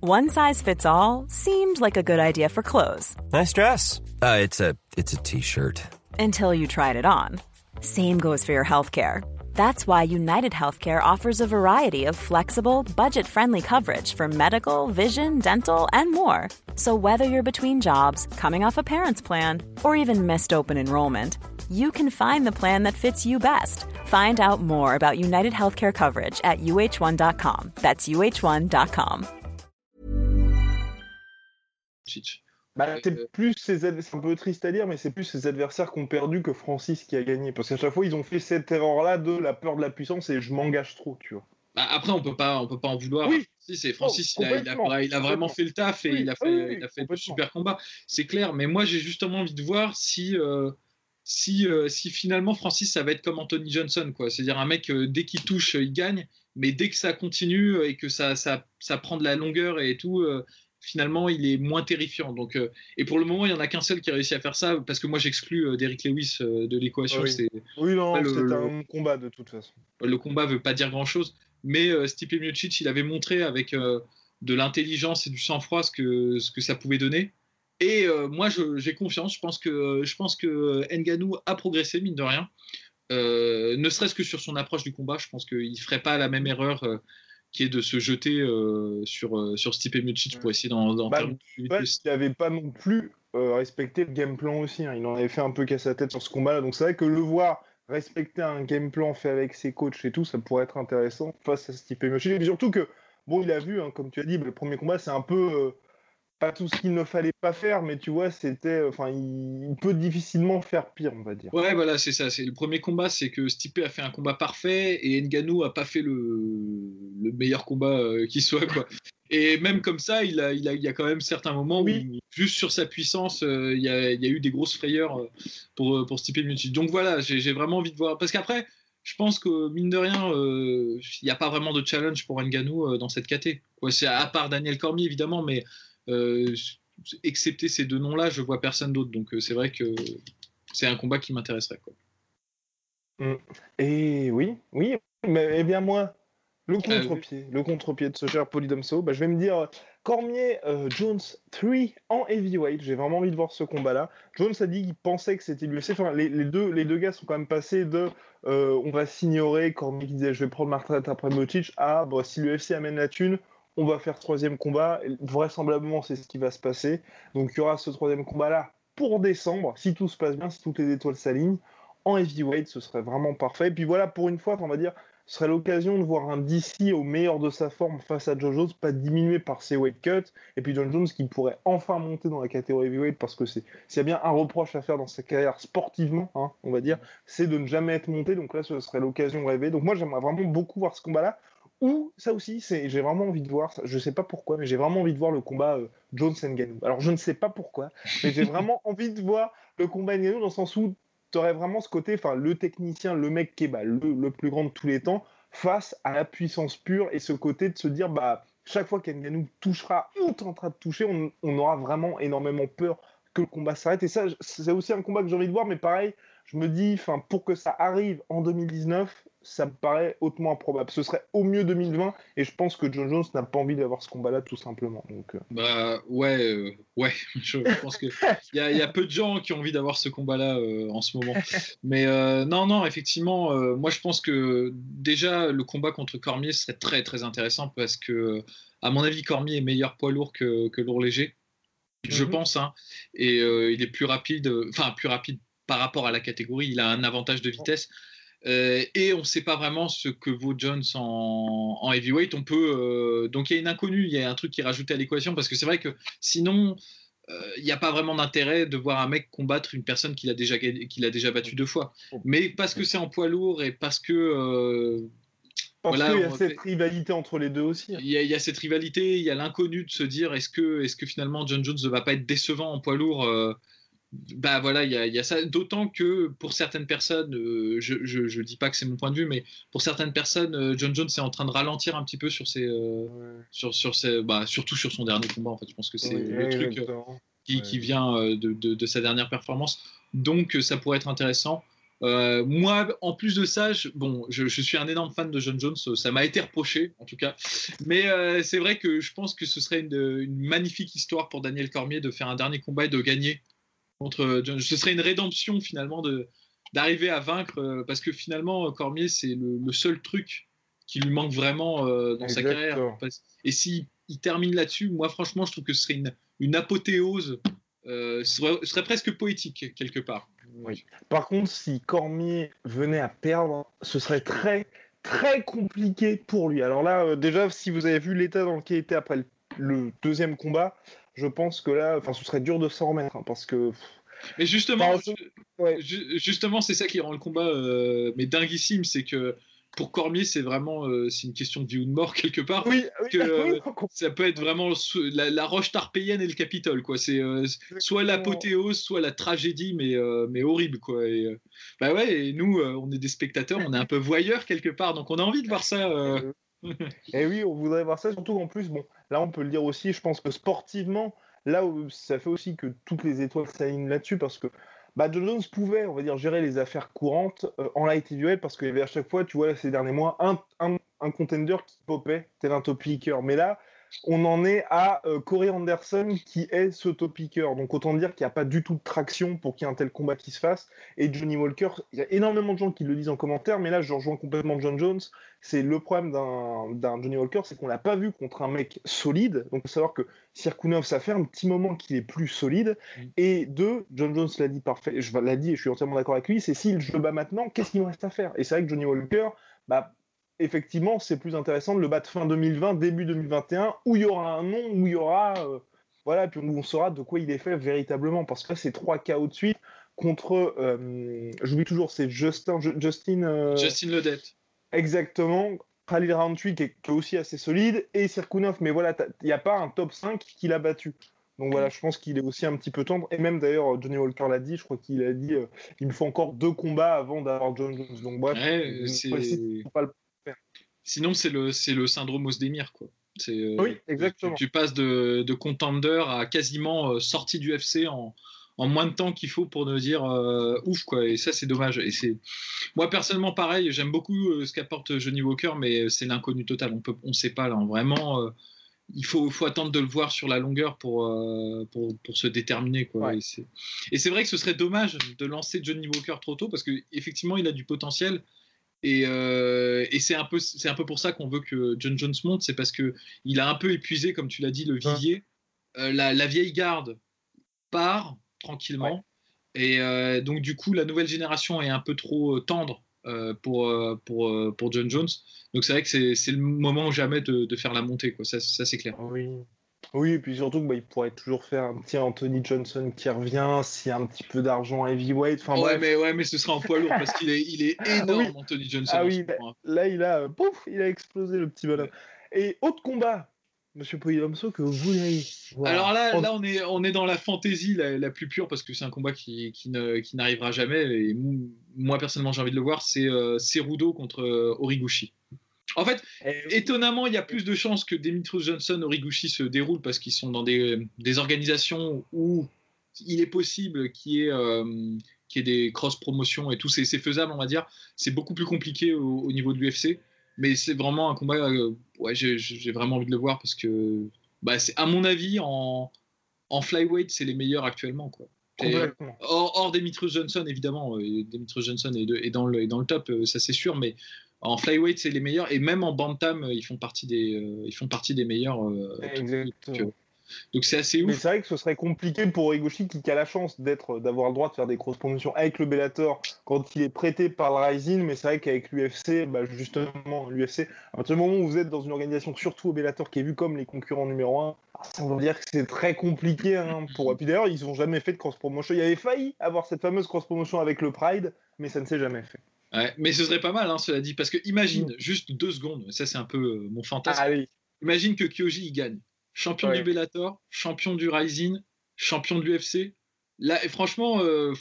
One size fits all seemed like a good idea for clothes. Nice dress. Uh, it's a it's a t-shirt. Until you tried it on. Same goes for your healthcare. That's why United Healthcare offers a variety of flexible, budget friendly coverage for medical, vision, dental, and more. So, whether you're between jobs, coming off a parent's plan, or even missed open enrollment, you can find the plan that fits you best. Find out more about United Healthcare coverage at uh1.com. That's uh1.com. Bah, c'est plus c'est un peu triste à dire, mais c'est plus ses adversaires qui ont perdu que Francis qui a gagné. Parce qu'à chaque fois, ils ont fait cette erreur-là de la peur de la puissance et je m'engage trop, tu vois. Bah, après, on peut pas, on peut pas en vouloir. Oui. c'est Francis, oh, il, a, il, a, vraiment fait le taf et il a fait, il a fait super combats. C'est clair, mais moi, j'ai justement envie de voir si, euh, si, euh, si finalement Francis, ça va être comme Anthony Johnson, quoi. C'est-à-dire un mec, euh, dès qu'il touche, il gagne, mais dès que ça continue et que ça, ça, ça prend de la longueur et tout, finalement, il est moins terrifiant. Donc, euh, et pour le moment, il n'y en a qu'un seul qui a réussi à faire ça, parce que moi, j'exclus euh, Derrick Lewis euh, de l'équation. Oui. non, c'est un combat de toute façon. Le combat veut pas dire grand-chose, mais Stipe Miocic, il avait montré avec de l'intelligence et du sang-froid ce que, ce que ça pouvait donner. Et moi, j'ai confiance. Je pense que, je pense que Nganou a progressé, mine de rien. ne serait-ce que sur son approche du combat, je pense qu'il ne ferait pas la même erreur qui est de se jeter euh, sur, euh, sur Stipe Miocic pour essayer d'en bah, Il n'avait pas non plus euh, respecté le game plan aussi. Hein. Il en avait fait un peu casse sa tête sur ce combat-là. Donc c'est vrai que le voir respecter un game plan fait avec ses coachs et tout, ça pourrait être intéressant face à Stipe Miocic. Et surtout que, bon, il a vu, hein, comme tu as dit, bah, le premier combat, c'est un peu pas tout ce qu'il ne fallait pas faire, mais tu vois, c'était, enfin, il, peut difficilement faire pire, on va dire. Ouais, voilà, c'est ça. C'est le premier combat, c'est que Stipe a fait un combat parfait et Nganou a pas fait le, le meilleur combat euh, qui soit, quoi. Et même comme ça, il a, il a, il y a quand même certains moments où, juste sur sa puissance, euh, il, y a, il, y a, eu des grosses frayeurs euh, pour, pour Stipe Miocic. Donc voilà, j'ai vraiment envie de voir. Parce qu'après, je pense que mine de rien, il n'y a pas vraiment de challenge pour Nganou dans cette KT. c'est à part Daniel Cormier évidemment, mais euh, excepté ces deux noms-là, je vois personne d'autre. Donc euh, c'est vrai que c'est un combat qui m'intéresserait. Mm. Et oui, oui, mais eh bien moi, le ah contre-pied, le contre-pied de ce cher Polydomso, bah, je vais me dire Cormier euh, Jones 3 en heavyweight. J'ai vraiment envie de voir ce combat-là. Jones a dit qu'il pensait que c'était l'UFC. Enfin, les, deux, les deux gars sont quand même passés de on va s'ignorer. Cormier qui disait je vais prendre ma retraite après Motic à bon, si l'UFC amène la thune, on va faire troisième combat. Vraisemblablement, c'est ce qui va se passer. Donc, il y aura ce troisième combat-là pour décembre, si tout se passe bien, si toutes les étoiles s'alignent. En heavyweight, ce serait vraiment parfait. Et puis voilà, pour une fois, on va dire, ce serait l'occasion de voir un DC au meilleur de sa forme face à John Jones, pas diminué par ses weight cuts. Et puis John Jones qui pourrait enfin monter dans la catégorie heavyweight parce que c'est s'il y a bien un reproche à faire dans sa carrière sportivement, hein, on va dire, c'est de ne jamais être monté. Donc là, ce serait l'occasion rêvée. Donc moi, j'aimerais vraiment beaucoup voir ce combat-là. Ou ça aussi, c'est, j'ai vraiment envie de voir, je sais pas pourquoi, mais j'ai vraiment envie de voir le combat euh, Jones Ngannou. Alors je ne sais pas pourquoi, mais j'ai vraiment envie de voir le combat Ngannou dans le sens où tu aurais vraiment ce côté, enfin le technicien, le mec qui est bah, le, plus grand de tous les temps, face à la puissance pure et ce côté de se dire, bah chaque fois qu'Ngannou touchera ou tentera de toucher, on, on aura vraiment énormément peur que le combat s'arrête. Et ça, c'est aussi un combat que j'ai envie de voir, mais pareil, je me dis, enfin, pour que ça arrive en 2019, ça me paraît hautement improbable. Ce serait au mieux 2020, et je pense que John Jones n'a pas envie d'avoir ce combat-là, tout simplement. Donc, euh. Bah ouais, euh, ouais. Je pense que il y, a peu de gens qui ont envie d'avoir ce combat-là euh, en ce moment. Mais non, non, effectivement, moi je pense que déjà le combat contre Cormier serait très très intéressant parce que, à mon avis, Cormier est meilleur poids lourd que, que lourd léger. Je mhm. pense, hein, et il est plus rapide, enfin plus rapide par rapport à la catégorie, il a un avantage de vitesse. Euh, et on ne sait pas vraiment ce que vaut Jones en, heavyweight. On peut, euh, donc il y a une inconnue, il y a un truc qui est rajouté à l'équation parce que c'est vrai que sinon, euh, il n'y a pas vraiment d'intérêt de voir un mec combattre une personne qu'il a déjà, qu'il a déjà battu deux fois. Mais parce que c'est en poids lourd et parce que. parce voilà, qu'il y a cette rivalité entre les deux aussi. Il y, a, cette rivalité, il y a l'inconnu de se dire est-ce que, est-ce que finalement John Jones ne va pas être décevant en poids lourd bah voilà, il y, a ça. D'autant que pour certaines personnes, euh, je, je, dis pas que c'est mon point de vue, mais pour certaines personnes, euh, John Jones est en train de ralentir un petit peu sur ses, euh, sur, sur ses, bah, surtout sur son dernier combat. En fait, je pense que c'est le truc qui, qui, vient de, de, sa dernière performance. Donc ça pourrait être intéressant. Moi, en plus de ça, je, bon, je, suis un énorme fan de John Jones, ça m'a été reproché en tout cas. Mais c'est vrai que je pense que ce serait une, magnifique histoire pour Daniel Cormier de faire un dernier combat et de gagner contre John. Ce serait une rédemption finalement de d'arriver à vaincre euh, parce que finalement Cormier c'est le, seul truc qui lui manque vraiment dans sa carrière. Et s'il il termine là-dessus, moi franchement, je trouve que ce serait une, une apothéose, ce serait presque poétique quelque part. Oui. Par contre, si Cormier venait à perdre, ce serait très, très compliqué pour lui. Alors là, euh, déjà, si vous avez vu l'état dans lequel il était après le, deuxième combat, je pense que là, enfin, ce serait dur de s'en remettre, hein, parce que. Mais justement, justement, c'est ça qui rend le combat euh, mais dinguissime, c'est que pour Cormier, c'est vraiment euh, c'est une question de vie ou de mort quelque part. Oui, que, euh, ça peut être vraiment la, roche tarpéienne et le Capitole, quoi. C'est euh, soit l'apothéose, soit la tragédie, mais mais horrible, quoi. Et, bah ouais, et nous, on est des spectateurs, on est un peu voyeurs quelque part, donc on a envie de voir ça. et oui, on voudrait voir ça, surtout en plus, bon, là, on peut le dire aussi. Je pense que sportivement, là ça fait aussi que toutes les étoiles s'alignent là-dessus, parce que bah, John Jones pouvait, on va dire, gérer les affaires courantes euh, en light duel parce qu'il y avait à chaque fois, tu vois, ces derniers mois, un, un, contender qui popait, tel un top picker. Mais là, on en est à euh, Corey Anderson qui est ce top picker. Donc autant dire qu'il n'y a pas du tout de traction pour qu'il y ait un tel combat qui se fasse. Et Johnny Walker, il y a énormément de gens qui le disent en commentaire, mais là je rejoins complètement John Jones. C'est le problème d'un Johnny Walker, c'est qu'on l'a pas vu contre un mec solide. Donc il faut savoir que Sirkunov, ça fait un petit moment qu'il est plus solide. Mm. Et deux, John Jones l'a dit parfait, je l'a dit et je suis entièrement d'accord avec lui, c'est s'il je le bats maintenant, qu'est-ce qu'il me reste à faire? Et c'est vrai que Johnny Walker, bah, effectivement, c'est plus intéressant de le battre fin 2020, début 2021, où il y aura un nom, où il y aura. Euh, voilà, puis on saura de quoi il est fait véritablement. Parce que là, c'est trois KO de suite contre. Euh, j'oublie toujours, c'est Justin. Justin, euh, Justin Ledette. Exactement. Khalil Roundtree qui, est, aussi assez solide. Et Sirkunov, mais voilà, il n'y a pas un top 5 qui l'a battu. Donc voilà, je pense qu'il est aussi un petit peu tendre. Et même d'ailleurs, Johnny Walker l'a dit, je crois qu'il a dit il me faut encore deux combats avant d'avoir John Jones. Donc bref, c'est pas le Sinon, c'est le, c'est le syndrome Osdemir, quoi. Euh, oui, exactement. Tu, passes de, de, contender à quasiment euh, sorti du FC en, en, moins de temps qu'il faut pour nous dire euh, ouf, quoi. Et ça, c'est dommage. Et c'est moi personnellement pareil. J'aime beaucoup ce qu'apporte Johnny Walker, mais c'est l'inconnu total. On peut, on sait pas là. Vraiment, il faut, faut attendre de le voir sur la longueur pour, pour, pour, se déterminer, quoi. Et c'est vrai que ce serait dommage de lancer Johnny Walker trop tôt parce que effectivement, il a du potentiel et, euh, et c'est un peu c'est un peu pour ça qu'on veut que John Jones monte, c'est parce que il a un peu épuisé, comme tu l'as dit, le vivier. Euh, la, la, vieille garde part tranquillement, et euh, donc du coup la nouvelle génération est un peu trop tendre pour, pour, pour John Jones. Donc c'est vrai que c'est le moment jamais de, de, faire la montée, quoi. Ça, ça c'est clair. Oui. Oui, et puis surtout bah, il pourrait toujours faire un petit Anthony Johnson qui revient, s'il y a un petit peu d'argent heavyweight. Enfin, ouais, mais, ouais, mais ce sera en poids lourd parce qu'il est, il est ah énorme, Anthony Johnson. Ah oui, là, il a, pouf, il a explosé le petit bonhomme. Et autre combat, Monsieur Poyomso, que vous voulez Alors là, là on, est, on est dans la fantaisie la, plus pure parce que c'est un combat qui, qui, ne, qui n'arrivera jamais. Et moi, personnellement, j'ai envie de le voir. C'est euh, Cerudo contre euh, Origuchi. En fait, étonnamment, il y a plus de chances que Demetrius Johnson, Origuchi se déroulent parce qu'ils sont dans des, organisations où il est possible qu'il y ait, euh, des cross-promotions et tout. C'est faisable, on va dire. C'est beaucoup plus compliqué au, niveau de l'UFC. Mais c'est vraiment un combat. Euh, ouais, j'ai vraiment envie de le voir parce que, bah, c'est à mon avis, en, en flyweight, c'est les meilleurs actuellement. Quoi. Hors, hors Demetrius Johnson, évidemment. Euh, Demetrius Johnson est, dans le, est dans le top, ça c'est sûr. Mais en flyweight, c'est les meilleurs, et même en bantam, ils font partie des, euh, ils font partie des meilleurs. Euh, donc c'est assez ouf. Mais c'est vrai que ce serait compliqué pour Egoshi qui a la chance d'être, d'avoir le droit de faire des grosses promotions avec le Bellator quand il est prêté par le Rising, mais c'est vrai qu'avec l'UFC, bah justement, l'UFC, à partir du moment où vous êtes dans une organisation, surtout au Bellator, qui est vu comme les concurrents numéro un, ah, ça veut dire que c'est très compliqué. Hein, pour... Et puis d'ailleurs, ils n'ont jamais fait de cross promotion. Il y avait failli avoir cette fameuse cross promotion avec le Pride, mais ça ne s'est jamais fait mais ce serait pas mal, hein, cela dit, parce que imagine, mm. juste deux secondes, ça c'est un peu euh, mon fantasme. Ah imagine que Kyoji il gagne. Champion du Bellator, champion du Rising, champion de l'UFC. Là, et franchement, euh,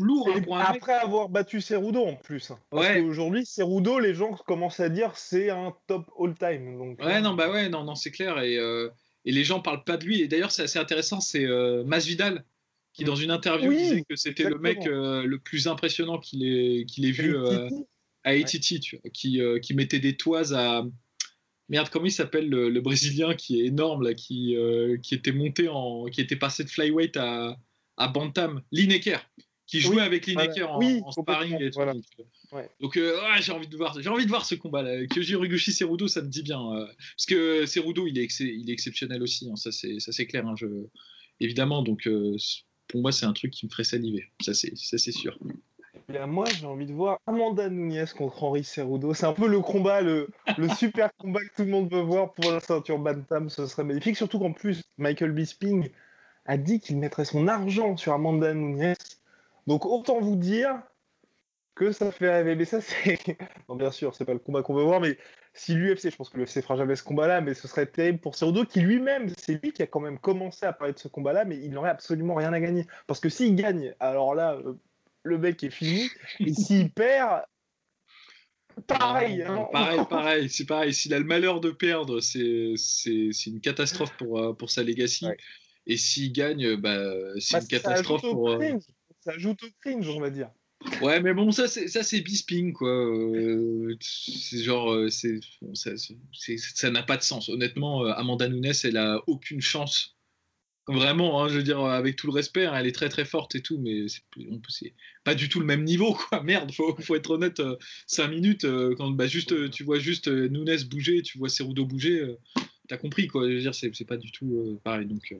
lourd hein, Après avoir battu Cerudo en plus. Hein. Parce ouais. qu'aujourd'hui, Cerudo, les gens commencent à dire c'est un top all-time. Donc, ouais, euh. non, bah ouais, non, non, c'est clair. Et, et, les gens parlent pas de lui. Et d'ailleurs, c'est assez intéressant, c'est Masvidal qui dans une interview disait que c'était le mec le plus impressionnant qu'il ait, qu'il ait vu à ATT, qui, qui mettait des toises à merde, comment il s'appelle le, Brésilien qui est énorme là, qui, qui était monté en, qui était passé de flyweight à, à bantam, Lineker qui jouait avec Lineker en, sparring et tout. Donc, euh, j'ai envie de voir, j'ai envie de voir ce combat là. Kyoji Riguchi Cerudo, ça me dit bien, euh, parce que Cerudo, il est, il est exceptionnel aussi, hein, ça c'est, ça c'est clair. Hein, je... Évidemment, donc euh, pour moi, c'est un truc qui me ferait saliver, ça c'est, sûr. Bien, moi, j'ai envie de voir Amanda Nunes contre Henri Cerudo. C'est un peu le combat, le, le super combat que tout le monde veut voir pour la ceinture Bantam. Ce serait magnifique. Surtout qu'en plus, Michael Bisping a dit qu'il mettrait son argent sur Amanda Nunes donc autant vous dire que ça fait rêver. Mais ça, c'est. Non, bien sûr, c'est pas le combat qu'on veut voir, mais si l'UFC, je pense que l'UFC fera jamais ce combat-là, mais ce serait terrible pour Cerudo, qui lui-même, c'est lui qui a quand même commencé à parler de ce combat-là, mais il n'aurait absolument rien à gagner. Parce que s'il gagne, alors là, euh, le mec est fini, et s'il perd. Pareil, hein. pareil, pareil, c'est pareil. S'il a le malheur de perdre, c'est une catastrophe pour, euh, pour sa legacy. Et s'il gagne, bah, c'est bah, une catastrophe pour. Euh, ça ajoute au cringe, on va dire. Ouais, mais bon, ça, c'est, ça, c'est Bisping, quoi. Euh, c'est genre, euh, c'est, ça, n'a pas de sens. Honnêtement, euh, Amanda Nunes, elle a aucune chance. Vraiment, hein, je veux dire, avec tout le respect, hein, elle est très très forte et tout, mais c'est, pas du tout le même niveau, quoi. Merde, faut, faut être honnête. 5 minutes, quand bah, juste, tu vois juste Nunes bouger, tu vois Cerudo bouger, t'as compris, quoi. Je veux dire, c'est, pas du tout pareil. Donc,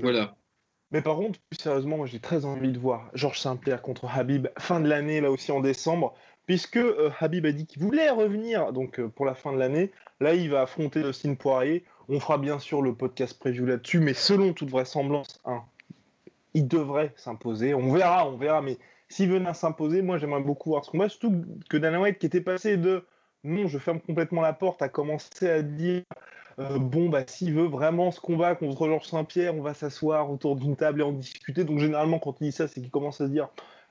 voilà. Mais par contre, plus sérieusement, moi j'ai très envie de voir Georges Saint-Pierre contre Habib fin de l'année, là aussi en décembre, puisque euh, Habib a dit qu'il voulait revenir donc euh, pour la fin de l'année. Là, il va affronter Austin Poirier. On fera bien sûr le podcast preview là-dessus, mais selon toute vraisemblance, hein, il devrait s'imposer. On verra, on verra, mais s'il venait à s'imposer, moi j'aimerais beaucoup voir ce combat, surtout que Dana White qui était passé de non, je ferme complètement la porte, a commencé à dire euh, bon, bah, s'il veut vraiment ce combat contre Georges Saint-Pierre, on va s'asseoir autour d'une table et en discuter. Donc, généralement, quand il dit ça, c'est qu'il commence à se dire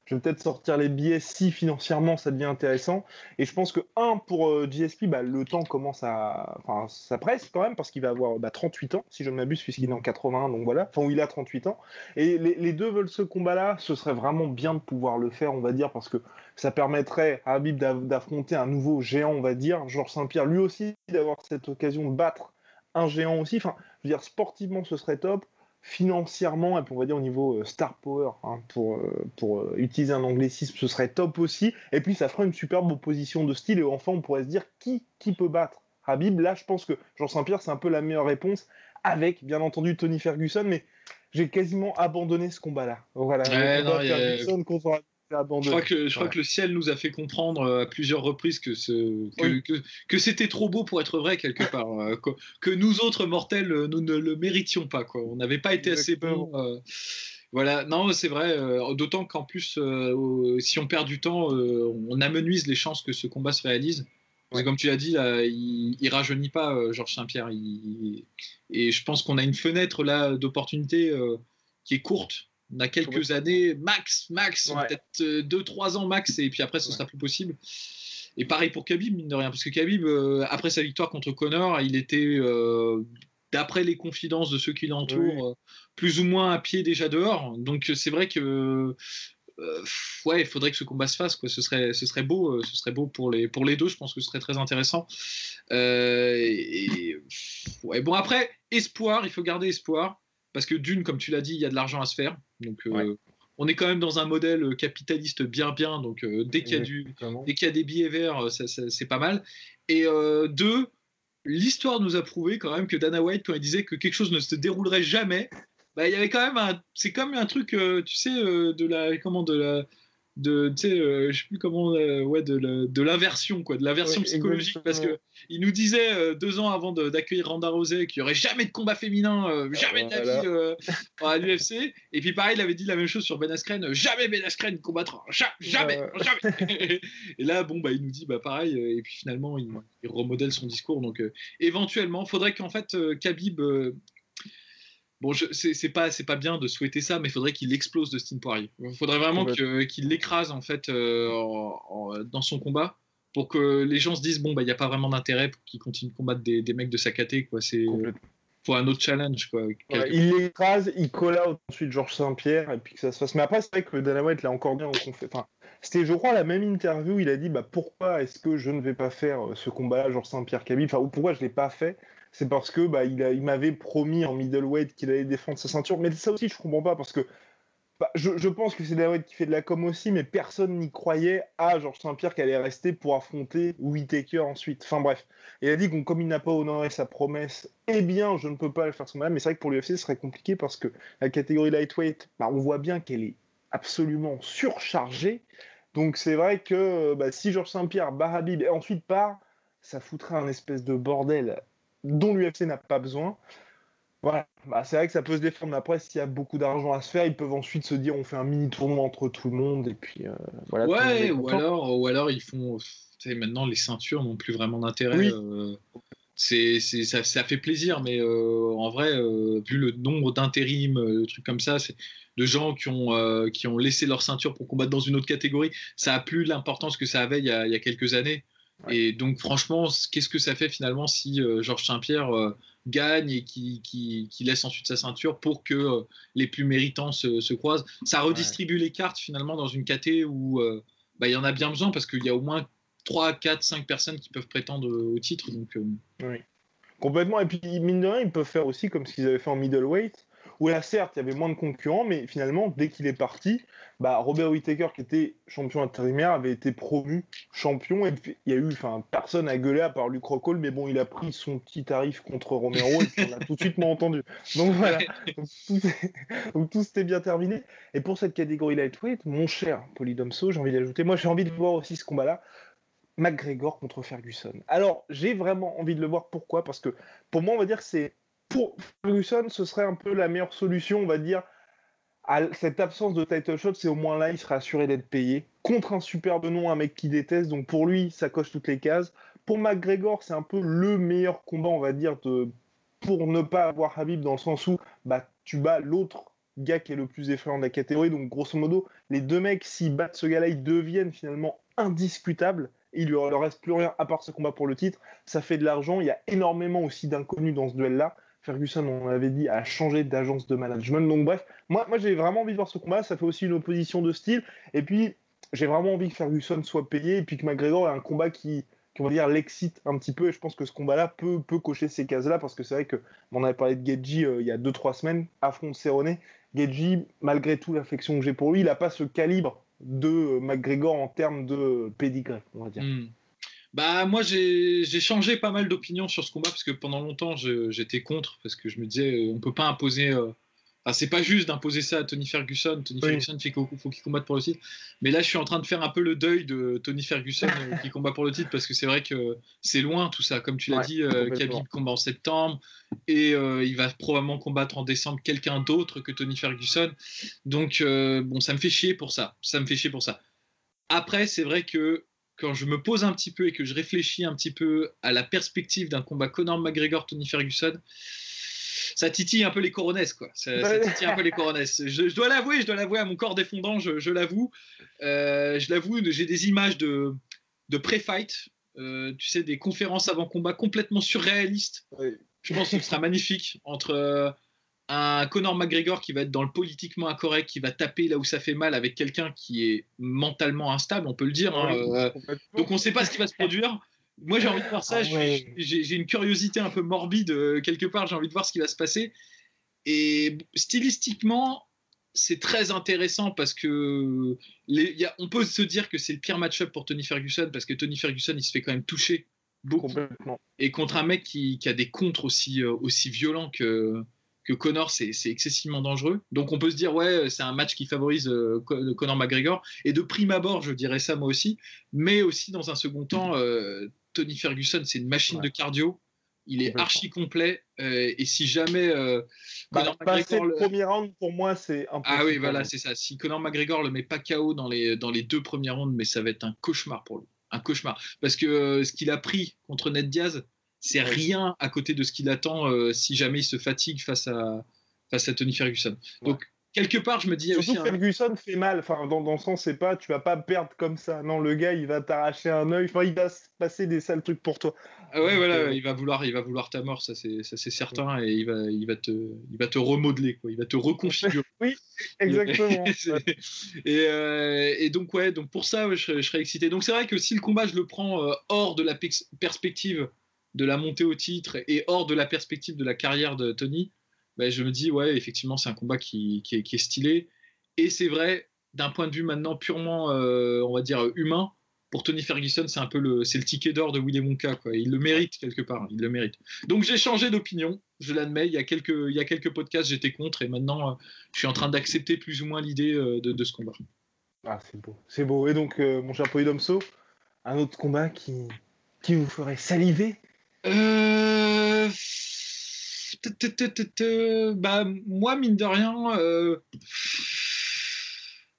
je vais peut-être sortir les billets si financièrement ça devient intéressant. Et je pense que, un, pour euh, GSP, bah, le temps commence à. Enfin, ça presse quand même, parce qu'il va avoir 38 bah, ans, si je ne m'abuse, puisqu'il est en 81, donc voilà. Enfin, il a 38 ans. Et les, deux veulent ce combat-là. Ce serait vraiment bien de pouvoir le faire, on va dire, parce que ça permettrait à Habib d'affronter un nouveau géant, on va dire. Georges Saint-Pierre, lui aussi, d'avoir cette occasion de battre un géant aussi. Enfin, je veux dire, sportivement, ce serait top. Financièrement, et on va dire au niveau euh, star power, hein, pour, euh, pour euh, utiliser un anglicisme, ce serait top aussi. Et puis, ça ferait une superbe opposition de style. Et enfin, on pourrait se dire qui, qui peut battre Habib? Là, je pense que Jean Saint-Pierre, c'est un peu la meilleure réponse, avec bien entendu Tony Ferguson. Mais j'ai quasiment abandonné ce combat-là. Voilà. Ferguson contre je crois, que, je crois que le ciel nous a fait comprendre euh, à plusieurs reprises que, ce, que, que, c'était trop beau pour être vrai quelque part. Euh, que, nous autres mortels, euh, nous ne le méritions pas. Quoi. On n'avait pas été assez bons. voilà, non, c'est vrai. D'autant qu'en plus, si on perd du temps, on amenuise les chances que ce combat se réalise. comme tu l'as dit, là, il, il rajeunit pas Georges Saint-Pierre. Et je pense qu'on a une fenêtre là d'opportunité qui est courte on a quelques années, max, max, peut-être 2-3 euh, ans max, et puis après, ce sera plus possible. Et pareil pour Khabib, mine de rien, parce que Khabib, euh, après sa victoire contre Connor, il était, euh, d'après les confidences de ceux qui l'entourent, plus ou moins à pied déjà dehors. Donc c'est vrai que ouais, il faudrait que ce combat se fasse. Quoi. Ce, serait, ce serait beau, ce serait beau pour les, pour les deux. Je pense que ce serait très intéressant. et, ouais, bon après, espoir, il faut garder espoir parce que d'une, comme tu l'as dit, il y a de l'argent à se faire. Donc, euh, on est quand même dans un modèle euh, capitaliste bien, bien. Donc, euh, dès qu'il y, a du, y a des billets verts, c'est pas mal. Et deux, l'histoire nous a prouvé quand même que Dana White, quand il disait que quelque chose ne se déroulerait jamais, bah, il y avait quand même un, c'est comme un truc, tu sais, de la, comment, de la, de tu sais euh, je sais plus comment euh, ouais de, de l'inversion quoi de l'inversion psychologique parce que il nous disait euh, deux ans avant d'accueillir Randa Rosé qu'il y aurait jamais de combat féminin jamais de la vie à l'UFC et puis pareil il avait dit la même chose sur Ben Askren jamais Ben Askren combattra jamais jamais. Et là bon bah il nous dit bah pareil et puis finalement il, il remodèle son discours. Donc éventuellement faudrait qu'en fait Khabib Bon, c'est pas c'est pas bien de souhaiter ça, mais il faudrait qu'il explose de Steam Poirier. Il faudrait vraiment qu'il l'écrase en fait euh, dans son combat pour que les gens se disent bon bah il y a pas vraiment d'intérêt pour qu'il continue de combattre des, des, mecs de sa caté quoi. C'est faut un autre challenge. Quoi, il l'écrase, il call out ensuite Georges Saint-Pierre et puis que ça se fasse. Mais après, c'est vrai que Dana White l'a encore bien Enfin, c'était, je crois, la même interview. Il a dit bah, pourquoi est-ce que je ne vais pas faire euh, ce combat-là, Georges Saint-Pierre Khabib? Enfin, ou pourquoi je ne l'ai pas fait? C'est parce que bah, il, m'avait promis en middleweight qu'il allait défendre sa ceinture. Mais ça aussi, je comprends pas parce que bah, je, pense que c'est David qui fait de la com aussi, mais personne n'y croyait à Georges Saint-Pierre qui allait rester pour affronter Whitaker ensuite. Enfin bref. il a dit qu'on comme il n'a pas honoré sa promesse, eh bien, je ne peux pas le faire son mal. Mais c'est vrai que pour l'UFC, ce serait compliqué parce que la catégorie lightweight, bah, on voit bien qu'elle est absolument surchargée. Donc c'est vrai que bah, si Georges Saint-Pierre bat et ensuite part, ça foutrait un espèce de bordel dont l'UFC n'a pas besoin. Voilà, bah, c'est vrai que ça peut se défendre, mais après, s'il y a beaucoup d'argent à se faire, ils peuvent ensuite se dire on fait un mini tournoi entre tout le monde, et puis euh, voilà. Ouais, ou alors, ou alors ils font. Maintenant, les ceintures n'ont plus vraiment d'intérêt. Euh, c'est, ça, ça, fait plaisir, mais euh, en vrai, vu le nombre d'intérim, de trucs comme ça, c'est de gens qui ont, qui ont laissé leur ceinture pour combattre dans une autre catégorie, ça a plus l'importance que ça avait il y a, il y a quelques années. Et donc, franchement, qu'est-ce que ça fait finalement si Georges Saint-Pierre gagne et qui, qui, laisse ensuite sa ceinture pour que euh, les plus méritants se, croisent? Ça redistribue les cartes finalement dans une KT où euh, bah, il y en a bien besoin parce qu'il y a au moins 3, 4, 5 personnes qui peuvent prétendre au titre. Donc, euh, oui. Complètement. Et puis, mine de rien, ils peuvent faire aussi comme ce qu'ils avaient fait en middleweight où là, certes, il y avait moins de concurrents, mais finalement, dès qu'il est parti, bah, Robert Whittaker, qui était champion intérimaire, avait été promu champion. Et il y a eu, personne à gueuler à part Luc Rockhold, mais bon, il a pris son petit tarif contre Romero et on a tout de suite entendu. Donc voilà, tout, s'était bien terminé. Et pour cette catégorie lightweight, mon cher Polydomso, j'ai envie d'ajouter, moi j'ai envie de voir aussi ce combat-là. McGregor contre Ferguson. Alors, j'ai vraiment envie de le voir. Pourquoi? Parce que pour moi, on va dire que c'est pour Ferguson, ce serait un peu la meilleure solution, on va dire. À cette absence de title shot, c'est au moins là, il sera assuré d'être payé. Contre un superbe nom, un mec qui déteste, donc pour lui, ça coche toutes les cases. Pour McGregor, c'est un peu le meilleur combat, on va dire, de... pour ne pas avoir Habib, dans le sens où bah, tu bats l'autre gars qui est le plus effrayant de la catégorie. Donc, grosso modo, les deux mecs, s'ils battent ce gars-là, ils deviennent finalement indiscutables. Il ne leur reste plus rien à part ce combat pour le titre. Ça fait de l'argent. Il y a énormément aussi d'inconnus dans ce duel-là. Ferguson, on avait dit, a changé d'agence de management. Donc bref, moi, moi j'ai vraiment envie de voir ce combat. Ça fait aussi une opposition de style. Et puis, j'ai vraiment envie que Ferguson soit payé et puis que McGregor ait un combat qui, qui on va dire, l'excite un petit peu. Et je pense que ce combat-là peut, peut cocher ces cases-là parce que c'est vrai que on avait parlé de Gedji euh, il y a 2-3 semaines, affronte Cerrone. Gedji, malgré tout l'affection que j'ai pour lui, il n'a pas ce calibre de euh, McGregor en termes de pédigré, on va dire. Hmm. Bah moi j'ai changé pas mal d'opinions sur ce combat parce que pendant longtemps j'étais contre parce que je me disais euh, on peut pas imposer euh... c'est pas juste d'imposer ça à Tony Ferguson. Tony Ferguson il faut qu'il combatte pour le titre. Mais là je suis en train de faire un peu le deuil de Tony Ferguson euh, qui combat pour le titre parce que c'est vrai que c'est loin tout ça. Comme tu l'as dit euh, Khabib combat en septembre et euh, il va probablement combattre en décembre quelqu'un d'autre que Tony Ferguson. Donc bon ça me fait chier pour ça. Ça me fait chier pour ça. Après c'est vrai que quand je me pose un petit peu et que je réfléchis un petit peu à la perspective d'un combat Conor McGregor-Tony Ferguson, ça titille un peu les coronesses, quoi. Ça, titille un peu les coronesses. Je, dois l'avouer, je dois l'avouer à mon corps défendant, je, l'avoue. Euh, je l'avoue, j'ai des images de, de pré-fight, euh, tu sais, des conférences avant combat complètement surréalistes. Je pense que ce sera magnifique entre un Conor McGregor qui va être dans le politiquement incorrect, qui va taper là où ça fait mal avec quelqu'un qui est mentalement instable, on peut le dire. Hein, euh, donc on ne sait pas ce qui va se produire. Moi j'ai envie de voir ça, ah j'ai une curiosité un peu morbide euh, quelque part, j'ai envie de voir ce qui va se passer. Et stylistiquement, c'est très intéressant parce que on peut se dire que c'est le pire match-up pour Tony Ferguson parce que Tony Ferguson il se fait quand même toucher beaucoup. Et contre un mec qui, qui a des contres aussi, euh, aussi violents que, que Connor, c'est excessivement dangereux. Donc on peut se dire, ouais, c'est un match qui favorise euh, Connor McGregor. Et de prime abord, je dirais ça moi aussi. Mais aussi, dans un second temps, euh, Tony Ferguson, c'est une machine de cardio. Il est archi complet. Euh, et si jamais. Bah, McGregor, le premier round, pour moi, c'est un Ah oui, voilà, c'est ça. Si Conor McGregor le met pas KO dans les, dans les deux premiers rounds, mais ça va être un cauchemar pour lui. Un cauchemar. Parce que ce qu'il a pris contre Ned Diaz, c'est rien à côté de ce qu'il attend euh, si jamais il se fatigue face à, face à Tony Ferguson. Donc, quelque part, je me dis Surtout aussi. Ferguson fait mal. Enfin, dans, dans le sens, c'est pas, tu vas pas perdre comme ça. Non, le gars, il va t'arracher un œil. Enfin, il va se passer des sales trucs pour toi. Ah ouais, Donc, voilà, euh, il va vouloir, il va vouloir ta mort, ça c'est, ça c'est certain, et il va, il va te, il va te remodeler, quoi. Il va te reconfigurer. Exactement. C'est- et, euh, et donc ouais, donc pour ça, je, serais, je serais excité. Donc c'est vrai que si le combat, je le prends hors de la perspective de la montée au titre et hors de la perspective de la carrière de Tony, ben, je me dis ouais, effectivement, c'est un combat qui, qui est, stylé. Et c'est vrai, d'un point de vue maintenant purement, euh, on va dire humain, pour Tony Ferguson, c'est un peu le, le ticket d'or de Willy Wonka, quoi. Il le mérite quelque part, il le mérite. Donc j'ai changé d'opinion, je l'admets. Il y a quelques, il y a quelques podcasts, j'étais contre, et maintenant, euh, je suis en train d'accepter plus ou moins l'idée euh, de, ce combat. Ah, c'est beau. C'est beau. Et donc, mon cher Polydomso, un autre combat qui, qui vous ferait saliver Euh... Bah, moi, mine de rien, euh,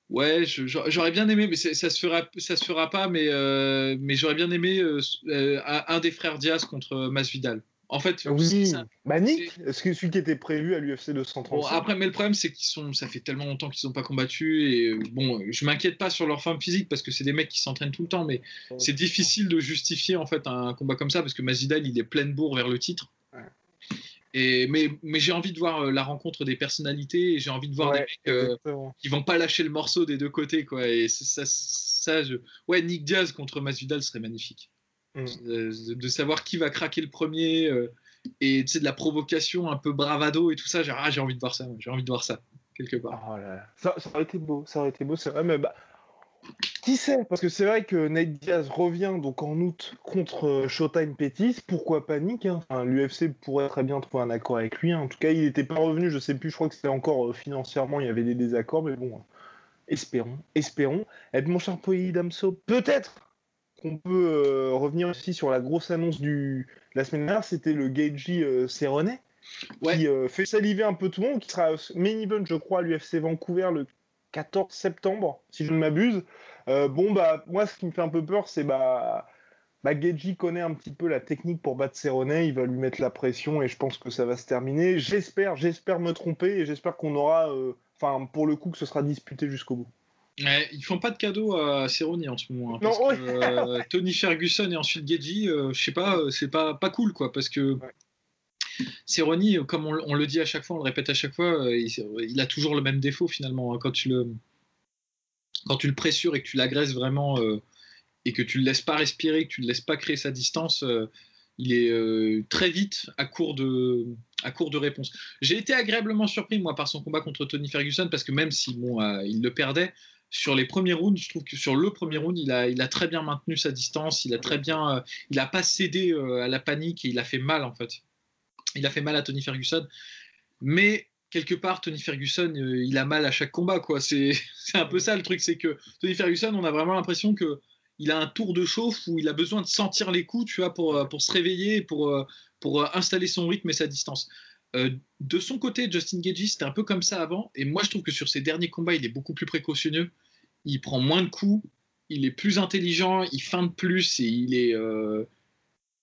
ouais, j'aurais bien aimé, mais ça se fera, se fera pas, mais, euh, mais j'aurais bien aimé un des frères Diaz contre Masvidal. En fait, Oui. ça- Bah, Nick, est-ce que celui qui était prévu à l'UFC 235 Bon, après, mais le problème, c'est qu'ils sont, ça fait tellement longtemps qu'ils n'ont pas combattu. Et euh, bon, je m'inquiète pas sur leur forme physique parce que c'est des mecs qui s'entraînent tout le temps, mais c'est difficile de justifier en fait un combat comme ça parce que Masvidal, il est plein de bourre vers le titre. Ouais. Et, mais mais j'ai envie de voir euh, la rencontre des personnalités et j'ai envie de voir des mecs euh, qui vont pas lâcher le morceau des deux côtés. Quoi. Et ça, ça je... Ouais, Nick Diaz contre Masvidal serait magnifique. Mm. De, de savoir qui va craquer le premier euh, et de la provocation un peu bravado et tout ça. J'ai ah, j'ai envie de voir ça. J'ai envie de voir ça quelque part. Oh là là. Ça, ça aurait été beau, ça aurait été beau, c'est vrai, mais bah, qui sait Parce que c'est vrai que Nate Diaz revient donc en août contre euh, Showtime Pettis, pourquoi panique hein Enfin, L'UFC pourrait très bien trouver un accord avec lui. hein. En tout cas, il n'était pas revenu, je sais plus, je crois que c'était encore euh, financièrement, il y avait des désaccords, mais bon, euh, espérons, espérons. Et puis, mon cher Poyi Damso, peut-être qu'on peut euh, revenir aussi sur la grosse annonce du la semaine dernière, c'était le Geiji euh, Cerrone Ouais. qui euh, fait saliver un peu tout le monde, qui sera main event, je crois, à l'UFC Vancouver le 14 septembre, si je ne m'abuse. Euh, bon, bah, moi, ce qui me fait un peu peur, c'est bah, bah, Geji connaît un petit peu la technique pour battre Cerrone, il va lui mettre la pression et je pense que ça va se terminer. J'espère, j'espère me tromper et j'espère qu'on aura, enfin, pour le coup, que ce sera disputé jusqu'au bout. Ouais, ils font pas de cadeaux à Cerrone en ce moment. hein, Non, ouais. que, euh, Tony Ferguson et ensuite Geji, euh, je sais pas, euh, c'est pas, pas cool quoi. Parce que Ouais. Cerrone, euh, comme on, on le dit à chaque fois, on le répète à chaque fois, euh, il, il a toujours le même défaut finalement. hein, quand, tu le, quand tu le pressures et que tu l'agresses vraiment et que tu le laisses pas respirer, que tu le laisses pas créer sa distance, il est très vite à court de, à court de réponse. J'ai été agréablement surpris moi par son combat contre Tony Ferguson parce que même si bon, il le perdait, sur les premiers rounds, je trouve que sur le premier round, il a, a très bien maintenu sa distance, il a très bien, euh, il n'a pas cédé euh, à la panique et il a fait mal en fait. Il a fait mal à Tony Ferguson, mais quelque part, Tony Ferguson, euh, il a mal à chaque combat quoi. C'est un peu ça le truc, c'est que Tony Ferguson, on a vraiment l'impression que il a un tour de chauffe où il a besoin de sentir les coups, tu vois, pour, se réveiller, pour, installer son rythme et sa distance. Euh, de son côté, Justin Gagey, c'était un peu comme ça avant. Et moi, je trouve que sur ses derniers combats, il est beaucoup plus précautionneux. Il prend moins de coups, il est plus intelligent, il feinte plus et il est. euh,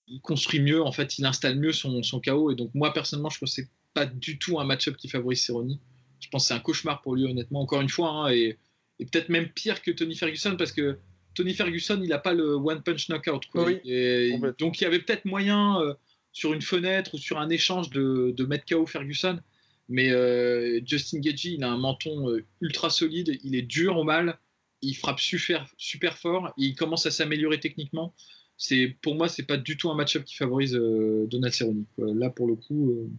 il construit mieux, en fait, il installe mieux son, son KO. Et donc, moi, personnellement, je pense que pas du tout un match-up qui favorise Cerrone. Je pense que c'est un cauchemar pour lui, honnêtement, encore une fois. hein, et et peut-être même pire que Tony Ferguson parce que Tony Ferguson, il n'a pas le one punch knockout. Quoi. Oui, Et- donc il y avait peut-être moyen euh, sur une fenêtre ou sur un échange de, de mettre KO Ferguson. Mais euh, Justin Gagey, il a un menton euh, ultra solide, il est dur au mal, il frappe super, super fort, et il commence à s'améliorer techniquement. C'est pour moi, c'est pas du tout un match-up qui favorise euh, Donald Cerrone. quoi. Là, pour le coup, euh,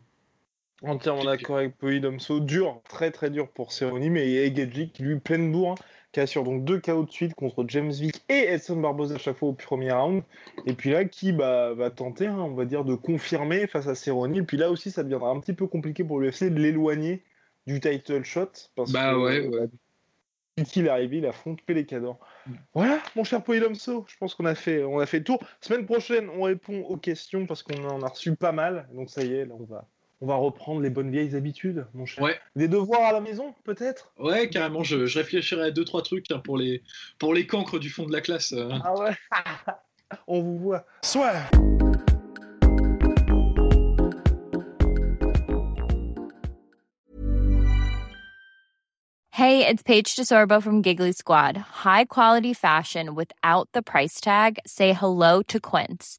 Entièrement d'accord avec Polydomso. Dur, très très dur pour Cerrone, mais il y a Geji qui lui pleine bourre, hein, qui assure donc deux KO de suite contre James Vick et Edson Barboza à chaque fois au premier round. Et puis là, qui bah, va tenter, hein, on va dire, de confirmer face à Cerrone. Et puis là aussi, ça deviendra un petit peu compliqué pour l'UFC de l'éloigner du title shot. Parce Bah que, ouais, qu'il est arrivé, il affronte. Mm. Voilà, mon cher Polydomso, je pense qu'on a fait, on a fait le tour. Semaine prochaine, on répond aux questions parce qu'on en a reçu pas mal. Donc ça y est, là, on va, on va reprendre les bonnes vieilles habitudes, mon cher. Ouais. Des devoirs à la maison, peut-être? Ouais, carrément, je, je réfléchirais à deux trois trucs hein, pour les pour les cancres du fond de la classe. euh. Ah ouais On vous voit. Swear. Hey, it's Paige DeSorbo from Giggly Squad. High quality fashion without the price tag. Say hello to Quince.